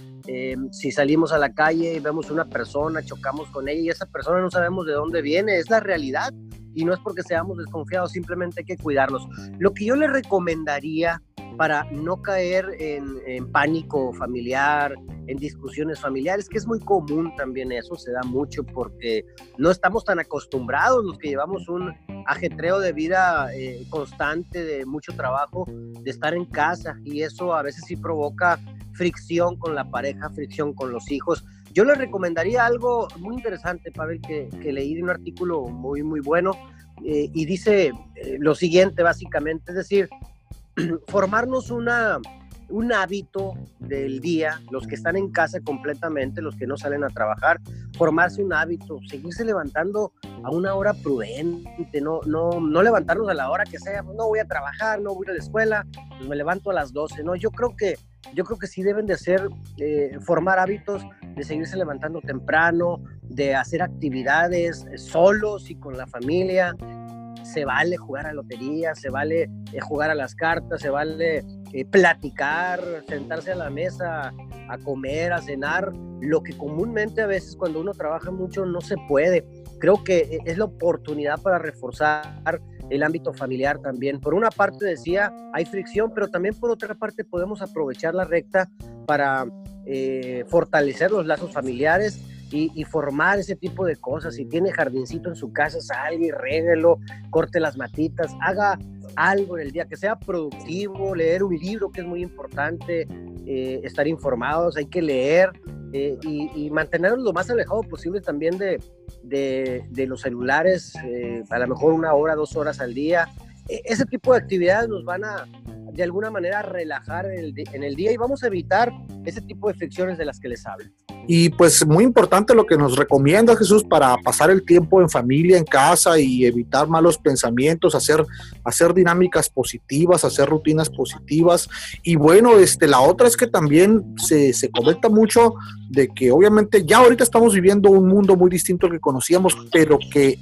si salimos a la calle y vemos una persona, chocamos con ella y esa persona no sabemos de dónde viene, es la realidad y no es porque seamos desconfiados, simplemente hay que cuidarnos. Lo que yo le recomendaría para no caer en, pánico familiar, en discusiones familiares, que es muy común también eso, se da mucho porque no estamos tan acostumbrados los que llevamos un ajetreo de vida eh, constante, de mucho trabajo, de estar en casa y eso a veces sí provoca fricción con la pareja, fricción con los hijos. Yo le recomendaría algo muy interesante, Pavel, que, que leí de un artículo muy, muy bueno eh, y dice eh, lo siguiente básicamente, es decir, [CLEARS THROAT] formarnos una, un hábito del día, los que están en casa completamente, los que no salen a trabajar, formarse un hábito, seguirse levantando a una hora prudente, no, no, no levantarnos a la hora que sea, no voy a trabajar, no voy a la escuela, pues me levanto a las 12, ¿no? Yo creo que, yo creo que sí deben de ser, eh, formar hábitos de seguirse levantando temprano, de hacer actividades solos y con la familia, se vale jugar a lotería, se vale eh, jugar a las cartas, se vale eh, platicar, sentarse a la mesa a comer, a cenar, lo que comúnmente a veces cuando uno trabaja mucho no se puede. Creo que eh, es la oportunidad para reforzar el ámbito familiar también. Por una parte decía, hay fricción, pero también por otra parte podemos aprovechar la recta para fortalecer los lazos familiares y, formar ese tipo de cosas. Si tiene jardincito en su casa, salga y réguelo, corte las matitas, haga algo en el día, que sea productivo, leer un libro que es muy importante, eh, estar informados, hay que leer eh, y, mantenernos lo más alejado posible también de, de, los celulares, eh, a lo mejor una hora, dos horas al día. E, ese tipo de actividades nos van a, de alguna manera, relajar en el, en el día y vamos a evitar ese tipo de fricciones de las que les hablo. Y pues muy importante lo que nos recomienda Jesús para pasar el tiempo en familia, en casa y evitar malos pensamientos, hacer, hacer dinámicas positivas, hacer rutinas positivas. Y bueno, este, la otra es que también se, se comenta mucho de que obviamente ya ahorita estamos viviendo un mundo muy distinto al que conocíamos, pero que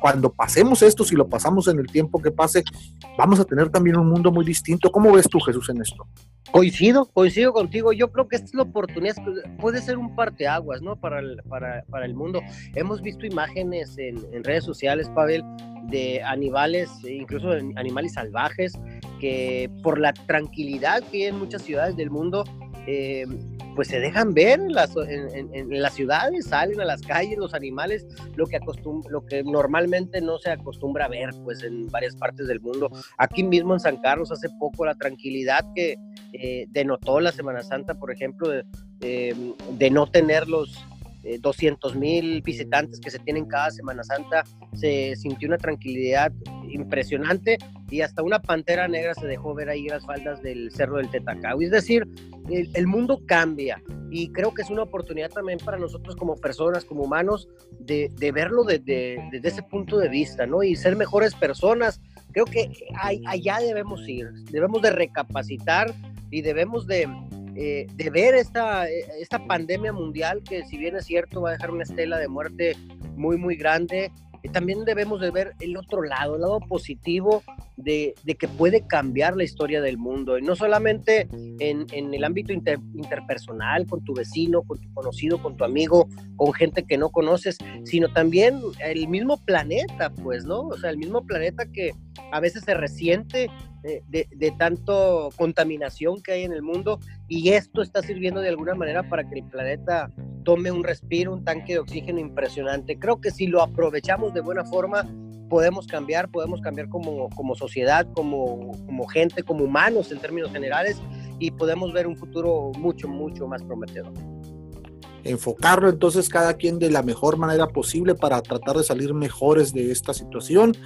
cuando pasemos esto, si lo pasamos en el tiempo que pase, vamos a tener también un mundo muy distinto. ¿Cómo ves tú, Jesús, en esto? Coincido, coincido contigo. Yo creo que esta es la oportunidad, puede ser un parteaguas, ¿no? Para el, para, para el mundo. Hemos visto imágenes en, en redes sociales, Pavel, de animales, incluso animales salvajes, que por la tranquilidad que hay en muchas ciudades del mundo, eh, pues se dejan ver en las, ciudades, salen a las calles los animales, lo que, lo que normalmente no se acostumbra a ver pues en varias partes del mundo. Aquí mismo en San Carlos hace poco la tranquilidad que eh, denotó la Semana Santa, por ejemplo, de, de no tener los, 200 eh, mil visitantes que se tienen cada Semana Santa, se sintió una tranquilidad impresionante y hasta una pantera negra se dejó ver ahí las faldas del Cerro del Tetacao. Es decir, el, mundo cambia y creo que es una oportunidad también para nosotros como personas, como humanos, de, verlo desde ese punto de vista, ¿no? Y ser mejores personas. Creo que allá debemos ir, debemos de recapacitar y debemos de, eh, de ver esta, esta pandemia mundial que si bien es cierto va a dejar una estela de muerte muy, muy grande. Y también debemos de ver el otro lado, el lado positivo de, que puede cambiar la historia del mundo. Y no solamente en, el ámbito interpersonal, con tu vecino, con tu conocido, con tu amigo, con gente que no conoces, sino también el mismo planeta, pues, ¿no? O sea, el mismo planeta que a veces se resiente de, de, tanto contaminación que hay en el mundo y esto está sirviendo de alguna manera para que el planeta tome un respiro, un tanque de oxígeno impresionante. Creo que si lo aprovechamos de buena forma, podemos cambiar, podemos cambiar como, como sociedad, como, como gente, como humanos en términos generales y podemos ver un futuro mucho, mucho más prometedor enfocarlo entonces cada quien de la mejor manera posible para tratar de salir mejores de esta situación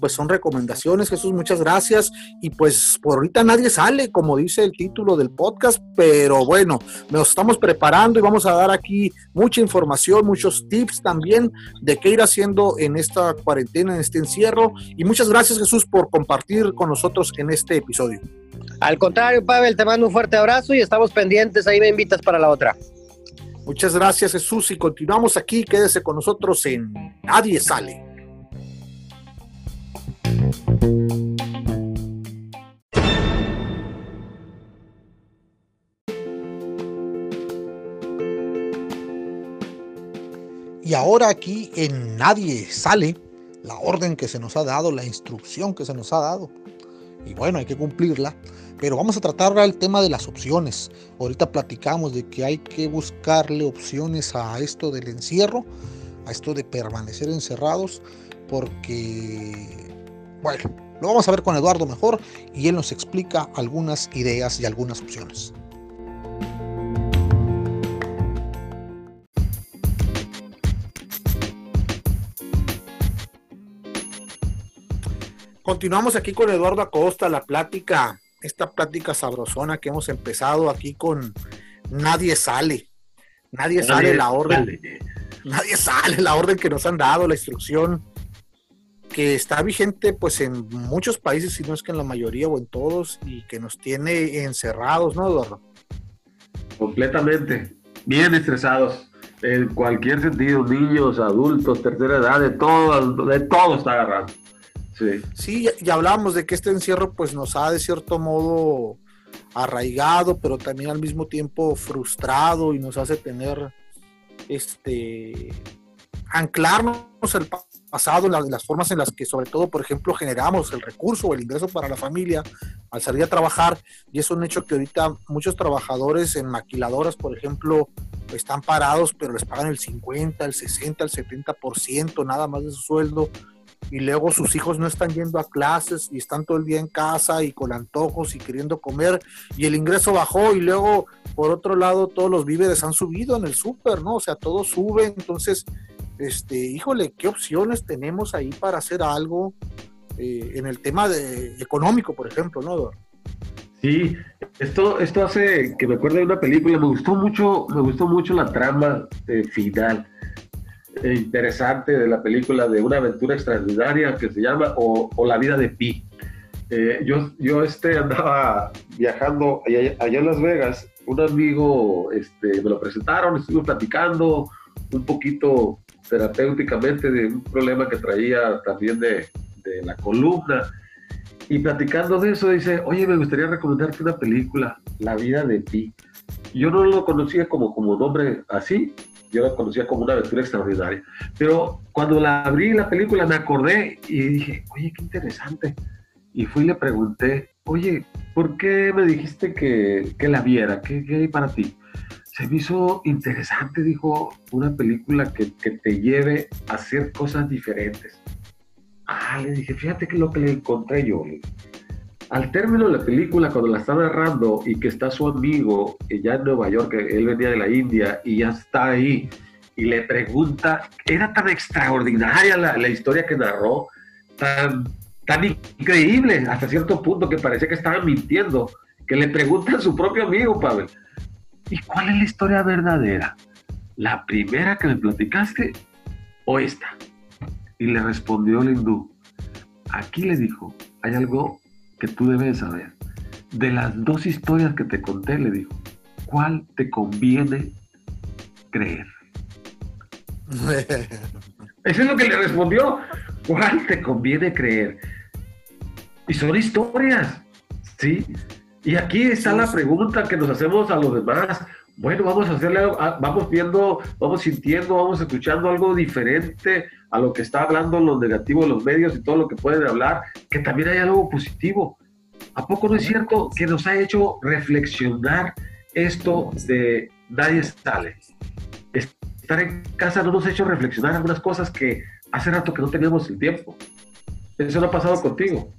pues son recomendaciones, Jesús, muchas gracias. Y pues por ahorita nadie sale, como dice el título del podcast, pero bueno, nos estamos preparando y vamos a dar aquí mucha información, muchos tips también de qué ir haciendo en esta cuarentena, en este encierro. Y muchas gracias, Jesús, por compartir con nosotros en este episodio. Al contrario, Pavel, te mando un fuerte abrazo y estamos pendientes, ahí me invitas para la otra. Muchas gracias, Jesús, y continuamos aquí. Quédese con nosotros en Nadie Sale. Y ahora aquí en nadie sale la orden que se nos ha dado, la instrucción que se nos ha dado. Y bueno, hay que cumplirla. Pero vamos a tratar el tema de las opciones. Ahorita platicamos de que hay que buscarle opciones a esto del encierro, a esto de permanecer encerrados, porque, bueno, lo vamos a ver con Eduardo mejor y él nos explica algunas ideas y algunas opciones. Continuamos aquí con Eduardo Acosta, la plática, esta plática sabrosona que hemos empezado aquí con Nadie sale. Nadie, sale la orden. Nadie sale la orden que nos han dado, la instrucción que está vigente pues en muchos países, si no es que en la mayoría o en todos, y que nos tiene encerrados, ¿no, Eduardo? Completamente, bien estresados, en cualquier sentido, niños, adultos, tercera edad, de todo, de todo está agarrando. Sí, ya, hablábamos de que este encierro pues nos ha de cierto modo arraigado, pero también al mismo tiempo frustrado y nos hace tener este anclarnos el pasado, las formas en las que sobre todo, por ejemplo, generamos el recurso o el ingreso para la familia al salir a trabajar. Y es un hecho que ahorita muchos trabajadores en maquiladoras, por ejemplo, están parados, pero les pagan el 50, el 60, el 70% nada más de su sueldo y luego sus hijos no están yendo a clases y están todo el día en casa y con antojos y queriendo comer y el ingreso bajó y luego por otro lado todos los víveres han subido en el súper, ¿no? O sea, todo sube, entonces, este, híjole, ¿qué opciones tenemos ahí para hacer algo eh, en el tema de, económico, por ejemplo, ¿no? Sí, esto, esto hace que me acuerde de una película, me gustó mucho, me gustó mucho la trama final interesante de la película de una aventura extraordinaria que se llama O, La vida de Pi. Eh, yo, yo este, andaba viajando allá, en Las Vegas, un amigo este, me lo presentaron, estuvimos platicando un poquito terapéuticamente de un problema que traía también de, de la columna. Y platicando de eso dice, oye, me gustaría recomendarte una película, La vida de Pi. Yo no lo conocía como, como nombre así, yo la conocía como una aventura extraordinaria. Pero cuando la abrí la película me acordé y dije, oye, qué interesante. Y fui y le pregunté, oye, ¿por qué me dijiste que, que la viera? ¿Qué, ¿Qué, hay para ti? Se me hizo interesante, dijo, una película que, que te lleve a hacer cosas diferentes. Ah, le dije, fíjate que lo que le encontré yo. Al término de la película, cuando la está narrando y que está su amigo ya en Nueva York, él venía de la India y ya está ahí, y le pregunta, era tan extraordinaria la, historia que narró, tan, tan increíble hasta cierto punto que parecía que estaba mintiendo, que le pregunta a su propio amigo, Pavel, ¿y cuál es la historia verdadera? ¿La primera que me platicaste o esta? Y le respondió el hindú, aquí le dijo, hay algo que tú debes saber. De las dos historias que te conté, le dijo, ¿cuál te conviene creer? [LAUGHS] Eso es lo que le respondió. ¿Cuál te conviene creer? Y son historias, ¿sí? Y aquí está la pregunta que nos hacemos a los demás. Bueno, vamos a hacerle, vamos viendo, vamos sintiendo, vamos escuchando algo diferente a lo que está hablando los negativos, los medios y todo lo que pueden hablar, que también hay algo positivo. ¿A poco no es cierto que nos ha hecho reflexionar esto de nadie sale? Estar en casa no nos ha hecho reflexionar algunas cosas que hace rato que no teníamos el tiempo. Eso no ha pasado contigo.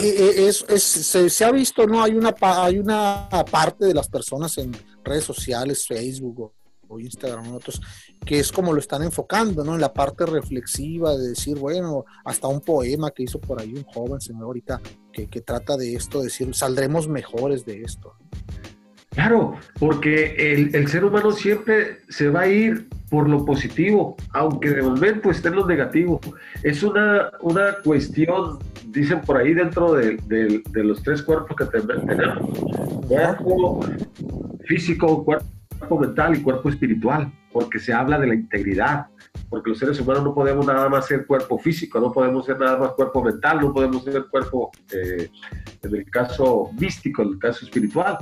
Eh, eh, se, ha visto, ¿no? Hay una, hay una parte de las personas en redes sociales, Facebook o, Instagram, otros, que es como lo están enfocando, ¿no? En la parte reflexiva de decir, bueno, hasta un poema que hizo por ahí un joven, se me ahorita, que, que trata de esto, decir, saldremos mejores de esto. Claro, porque el, el, ser humano siempre se va a ir por lo positivo, aunque de momento esté en lo negativo. Es una, una cuestión, dicen por ahí dentro de, de, los tres cuerpos que tenemos, cuerpo físico, cuerpo mental y cuerpo espiritual, porque se habla de la integridad, porque los seres humanos no podemos nada más ser cuerpo físico, no podemos ser nada más cuerpo mental, no podemos ser cuerpo, eh, en el caso místico, en el caso espiritual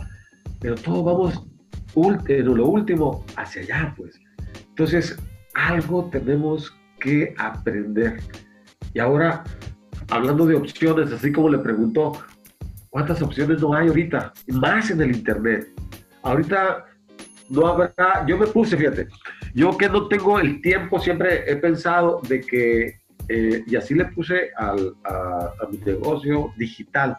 pero todos vamos en lo último hacia allá, pues. Entonces, algo tenemos que aprender. Y ahora, hablando de opciones, así como le preguntó, ¿cuántas opciones no hay ahorita? Más en el Internet. Ahorita no habrá, yo me puse, fíjate, yo que no tengo el tiempo, siempre he pensado de que, eh, y así le puse al, a, mi negocio digital,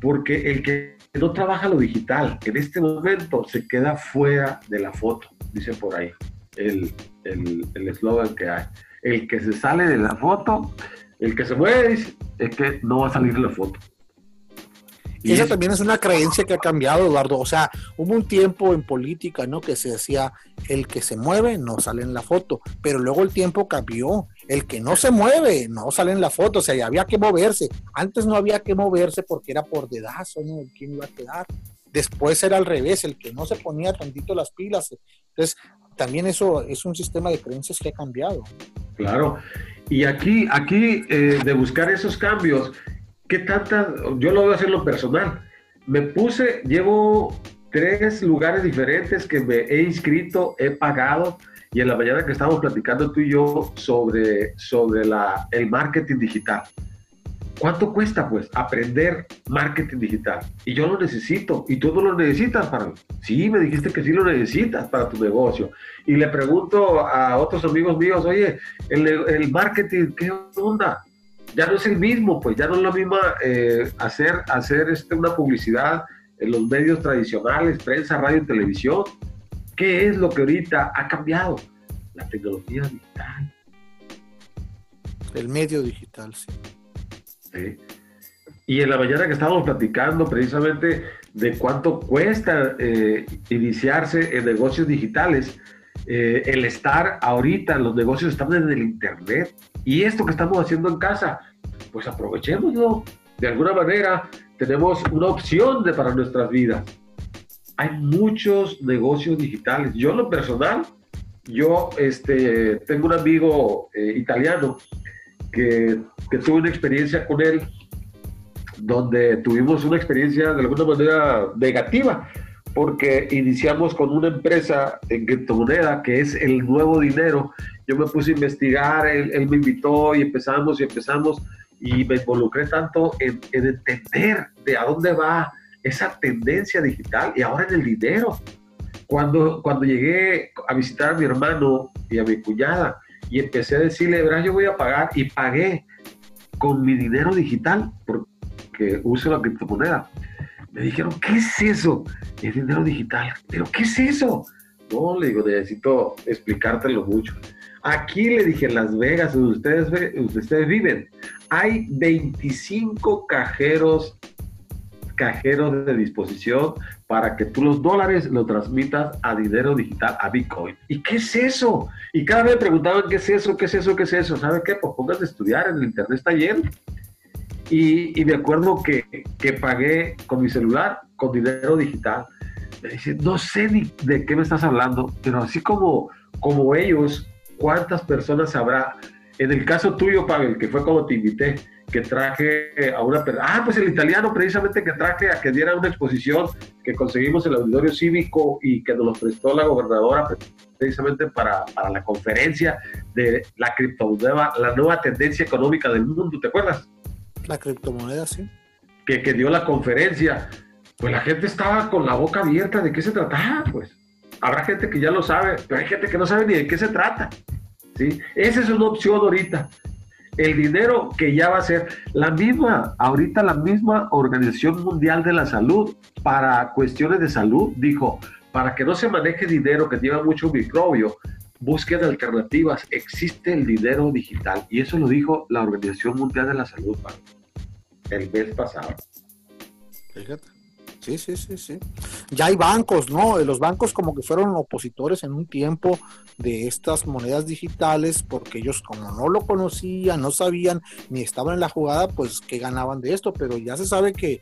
porque el que no trabaja lo digital en este momento se queda fuera de la foto, dice por ahí el eslogan el, que hay. El que se sale de la foto, el que se mueve, es que no va a salir la foto. Y esa también es una creencia que ha cambiado, Eduardo. O sea, hubo un tiempo en política, ¿no? Que se decía, el que se mueve no sale en la foto, pero luego el tiempo cambió. El que no se mueve no sale en la foto, o sea, ya había que moverse. Antes no había que moverse porque era por dedazo, ¿no? ¿Quién iba a quedar? Después era al revés, el que no se ponía tantito las pilas. Entonces, también eso es un sistema de creencias que ha cambiado. Claro. Y aquí, aquí eh, de buscar esos cambios, ¿qué tantas? Yo lo voy a hacer lo personal. Me puse, llevo tres lugares diferentes que me he inscrito, he pagado, y en la mañana que estábamos platicando tú y yo sobre, sobre la, el marketing digital. ¿Cuánto cuesta, pues, aprender marketing digital? Y yo lo necesito, y tú no lo necesitas para... Sí, me dijiste que sí lo necesitas para tu negocio. Y le pregunto a otros amigos míos, oye, el, el marketing, ¿qué onda? Ya no es el mismo, pues ya no es lo mismo eh, hacer, hacer este, una publicidad en los medios tradicionales, prensa, radio y televisión. ¿Qué es lo que ahorita ha cambiado? La tecnología digital. El medio digital, sí. sí. Y en la mañana que estábamos platicando precisamente de cuánto cuesta eh, iniciarse en negocios digitales, eh, el estar ahorita, los negocios están en el Internet. Y esto que estamos haciendo en casa, pues aprovechémoslo. De alguna manera tenemos una opción de, para nuestras vidas. Hay muchos negocios digitales. Yo lo personal, yo este, tengo un amigo eh, italiano que, que tuve una experiencia con él donde tuvimos una experiencia de alguna manera negativa porque iniciamos con una empresa en criptomoneda que es el nuevo dinero. Yo me puse a investigar, él, me invitó y empezamos y empezamos y me involucré tanto en, entender de a dónde va esa tendencia digital y ahora en el dinero. Cuando, cuando llegué a visitar a mi hermano y a mi cuñada y empecé a decirle, verás, yo voy a pagar y pagué con mi dinero digital porque uso la criptomoneda me dijeron, ¿qué es eso? Es dinero digital. ¿Pero qué es eso? No, le digo, necesito explicártelo mucho. Aquí le dije, en Las Vegas, ustedes, ustedes viven, hay 25 cajeros cajeros de disposición para que tú los dólares los transmitas a dinero digital, a Bitcoin. ¿Y qué es eso? Y cada vez me preguntaban, ¿qué es eso? ¿Qué es eso? ¿Qué es eso? ¿Sabe qué? Pues pónganse a estudiar, en el internet está lleno. Y, y me acuerdo que, que, pagué con mi celular, con dinero digital. Me dice, no sé ni de qué me estás hablando, pero así como, como ellos ¿Cuántas personas habrá? En el caso tuyo, Pavel, que fue como te invité, que traje a una persona, ah, pues el italiano precisamente que traje a que diera una exposición que conseguimos en el auditorio cívico y que nos lo prestó la gobernadora precisamente para, para la conferencia de la criptomoneda, la nueva tendencia económica del mundo, ¿te acuerdas? La criptomoneda, sí. Que, que dio la conferencia, pues la gente estaba con la boca abierta de qué se trataba, pues. Habrá gente que ya lo sabe, pero hay gente que no sabe ni de qué se trata. ¿sí? Esa es una opción ahorita el dinero que ya va a ser la misma, ahorita la misma Organización Mundial de la Salud para cuestiones de salud dijo, para que no se maneje dinero que lleva mucho microbio, busquen alternativas, existe el dinero digital y eso lo dijo la Organización Mundial de la Salud el mes pasado. Fíjate. Sí, sí, sí, sí. Ya hay bancos, ¿no? Los bancos como que fueron opositores en un tiempo de estas monedas digitales porque ellos como no lo conocían, no sabían ni estaban en la jugada, pues que ganaban de esto, pero ya se sabe que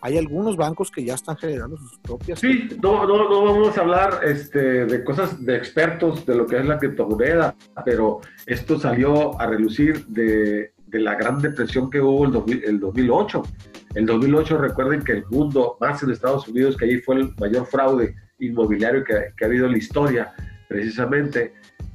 hay algunos bancos que ya están generando sus propias. Sí, no, no, no vamos a hablar este, de cosas de expertos de lo que es la criptomoneda, pero esto salió a relucir de, de la gran depresión que hubo el, el 2008 el 2008 recuerden que el mundo, más en Estados Unidos, que ahí fue el mayor fraude inmobiliario que, ha habido en la historia, precisamente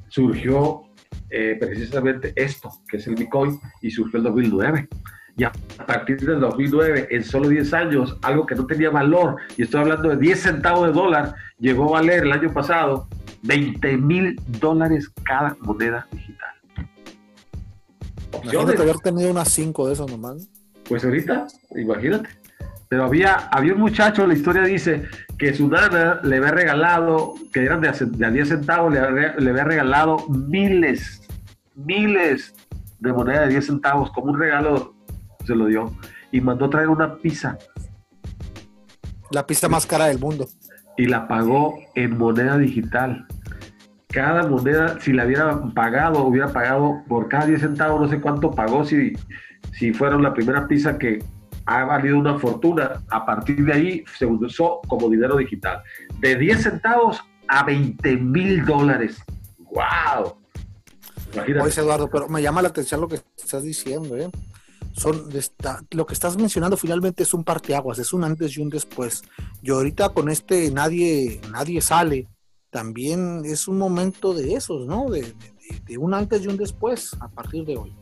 surgió eh, precisamente esto, que es el Bitcoin, y surgió el 2009. Y a partir del 2009, en solo 10 años, algo que no tenía valor, y estoy hablando de 10 centavos de dólar, llegó a valer el año pasado 20 mil dólares cada moneda digital. Imagínate haber tenido unas 5 de esas nomás. Pues ahorita, imagínate. Pero había, había un muchacho, la historia dice, que su nana le había regalado, que eran de, a 10 centavos, le había, regalado miles, miles de moneda de 10 centavos, como un regalo se lo dio, y mandó traer una pizza. La pizza más cara del mundo. Y la pagó en moneda digital. Cada moneda, si la hubiera pagado, hubiera pagado por cada 10 centavos, no sé cuánto pagó, si si fueron la primera pizza que ha valido una fortuna, a partir de ahí se usó como dinero digital. De 10 centavos a 20 mil dólares. ¡Wow! Imagínate. Eduardo, pero me llama la atención lo que estás diciendo, ¿eh? Son, lo que estás mencionando finalmente es un parteaguas, es un antes y un después. Yo ahorita con este nadie, nadie sale, también es un momento de esos, ¿no? de un antes y un después a partir de hoy.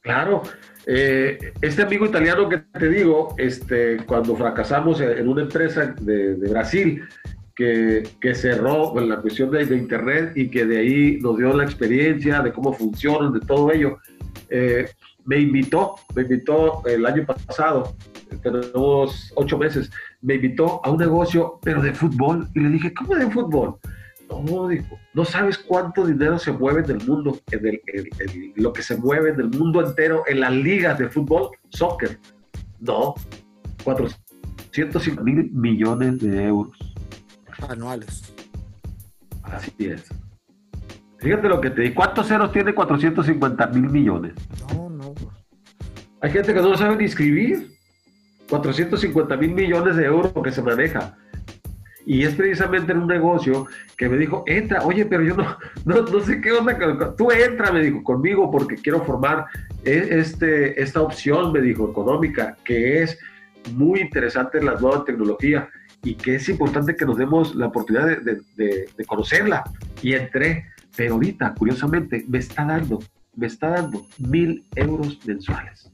Claro, eh, este amigo italiano que te digo, este, cuando fracasamos en una empresa de, Brasil que, cerró con la cuestión de, Internet y que de ahí nos dio la experiencia de cómo funcionan, de todo ello, eh, me invitó, me invitó el año pasado, tenemos ocho meses, me invitó a un negocio, pero de fútbol, y le dije, ¿cómo de fútbol? No, dijo, no sabes cuánto dinero se mueve en el mundo, en, lo que se mueve en el mundo entero en las ligas de fútbol, soccer. No, 405 mil millones de euros. Anuales. Así es. Fíjate lo que te di. ¿Cuántos ceros tiene 450 mil millones? No, no. Hay gente que no sabe ni escribir. 450 mil millones de euros que se maneja. Y es precisamente en un negocio que me dijo, entra, oye, pero yo no, no, sé qué onda, tú entra, me dijo, conmigo porque quiero formar e, este, esta opción, me dijo, económica, que es muy interesante en la nueva tecnología y que es importante que nos demos la oportunidad de, de conocerla. Y entré, pero ahorita, curiosamente, me está dando, me está dando mil euros mensuales.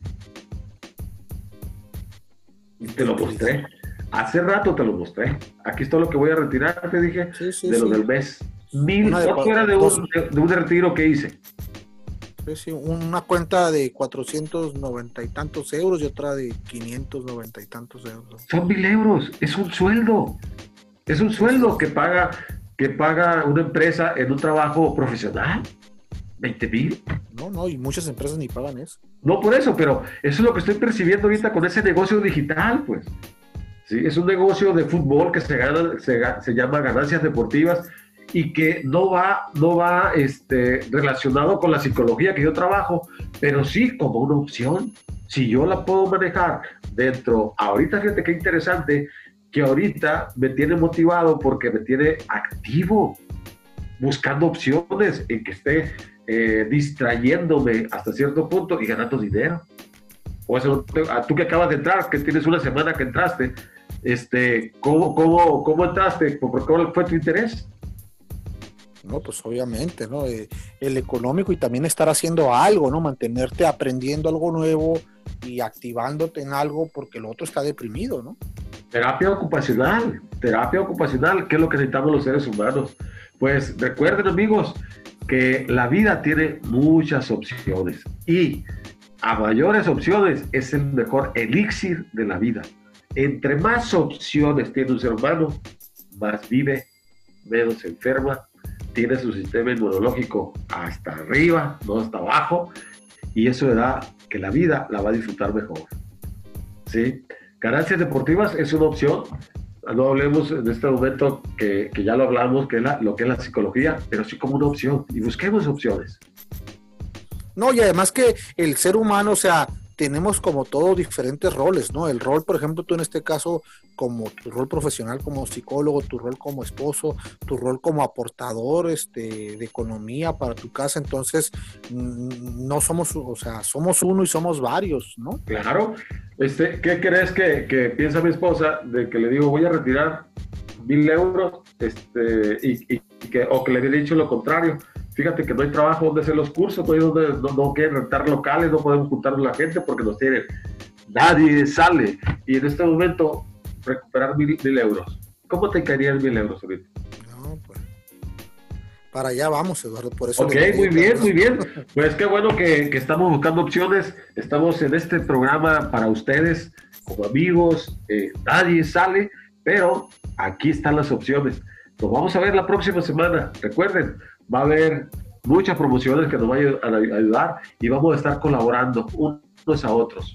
Te lo mostré. Hace rato te lo mostré. Aquí está lo que voy a retirar, te dije, de lo del mes. Mil, ¿cuánto era de un, de, un, retiro que hice? Sí, una cuenta de 490 y tantos euros y otra de 590 y tantos euros. Son mil euros, es un sueldo. Es un sueldo que paga, que paga una empresa en un trabajo profesional. 20 mil. No, no, y muchas empresas ni pagan eso. No por eso, pero eso es lo que estoy percibiendo ahorita con ese negocio digital, pues. ¿Sí? Es un negocio de fútbol que se, gana, se, llama ganancias deportivas y que no va, no va este, relacionado con la psicología que yo trabajo, pero sí como una opción. Si yo la puedo manejar dentro, ahorita fíjate qué interesante, que ahorita me tiene motivado porque me tiene activo. buscando opciones en que esté eh, distrayéndome hasta cierto punto y ganando dinero. O eso, tú que acabas de entrar, que tienes una semana que entraste, este, ¿cómo, cómo, cómo entraste? ¿Cuál fue tu interés? No, pues obviamente, ¿no? Eh, el económico y también estar haciendo algo, ¿no? Mantenerte aprendiendo algo nuevo y activándote en algo porque el otro está deprimido, ¿no? Terapia ocupacional, terapia ocupacional, ¿qué es lo que necesitamos los seres humanos? Pues recuerden amigos que la vida tiene muchas opciones y a mayores opciones es el mejor elixir de la vida. Entre más opciones tiene un ser humano, más vive, menos enferma, tiene su sistema inmunológico hasta arriba, no hasta abajo, y eso le da que la vida la va a disfrutar mejor. ¿Sí? Ganancias deportivas es una opción. No hablemos en este momento que, que ya lo hablamos, que es lo que es la psicología, pero sí como una opción. Y busquemos opciones. No, y además que el ser humano, o sea, tenemos como todos diferentes roles, ¿no? El rol, por ejemplo, tú en este caso, como tu rol profesional como psicólogo, tu rol como esposo, tu rol como aportador este, de economía para tu casa, entonces mm, no somos, o sea, somos uno y somos varios, ¿no? Claro. Este, ¿Qué crees que, piensa mi esposa de que le digo voy a retirar mil euros este, y, y, que, o que le había dicho lo contrario? Fíjate que no hay trabajo donde hacer los cursos, no hay donde no, no quieren rentar locales, no podemos juntar a la gente porque nos tienen. Nadie sale. Y en este momento, recuperar mil, euros. ¿Cómo te caerían mil euros ahorita? No, pues. Para allá vamos, Eduardo, por eso. Ok, muy bien, muy bien. Pues qué bueno que, que, estamos buscando opciones. Estamos en este programa para ustedes, como amigos. Eh, nadie sale, pero aquí están las opciones. Nos vamos a ver la próxima semana. Recuerden, va a haber muchas promociones que nos van a ayudar y vamos a estar colaborando unos a otros.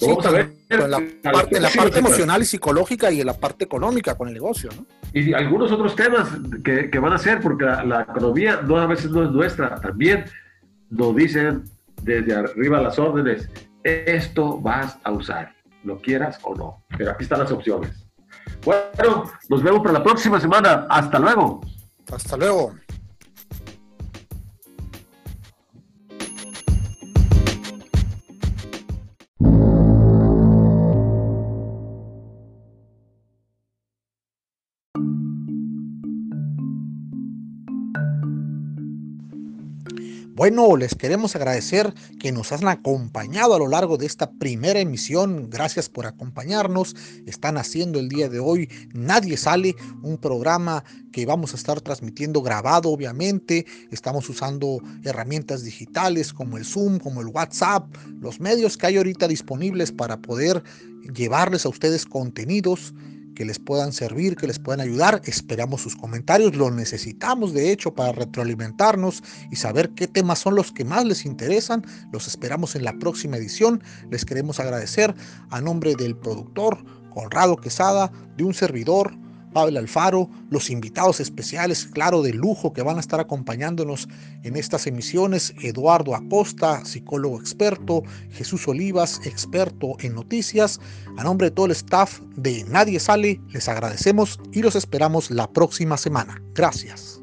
vamos a ver en la parte, la parte emocional y psicológica y en la parte económica con el negocio, ¿no? Y algunos otros temas que, que van a ser, porque la, economía no a veces no es nuestra, también nos dicen desde arriba las órdenes, esto vas a usar, lo quieras o no, pero aquí están las opciones. Bueno, nos vemos para la próxima semana. Hasta luego. Hasta luego. Bueno, les queremos agradecer que nos han acompañado a lo largo de esta primera emisión. Gracias por acompañarnos. Están haciendo el día de hoy Nadie sale, un programa que vamos a estar transmitiendo grabado, obviamente. Estamos usando herramientas digitales como el Zoom, como el WhatsApp, los medios que hay ahorita disponibles para poder llevarles a ustedes contenidos que les puedan servir, que les puedan ayudar. Esperamos sus comentarios, los necesitamos de hecho para retroalimentarnos y saber qué temas son los que más les interesan. Los esperamos en la próxima edición. Les queremos agradecer a nombre del productor Conrado Quesada, de un servidor, Pablo Alfaro, los invitados especiales, claro, de lujo que van a estar acompañándonos en estas emisiones, Eduardo Acosta, psicólogo experto, Jesús Olivas, experto en noticias. A nombre de todo el staff de Nadie Sale, les agradecemos y los esperamos la próxima semana. Gracias.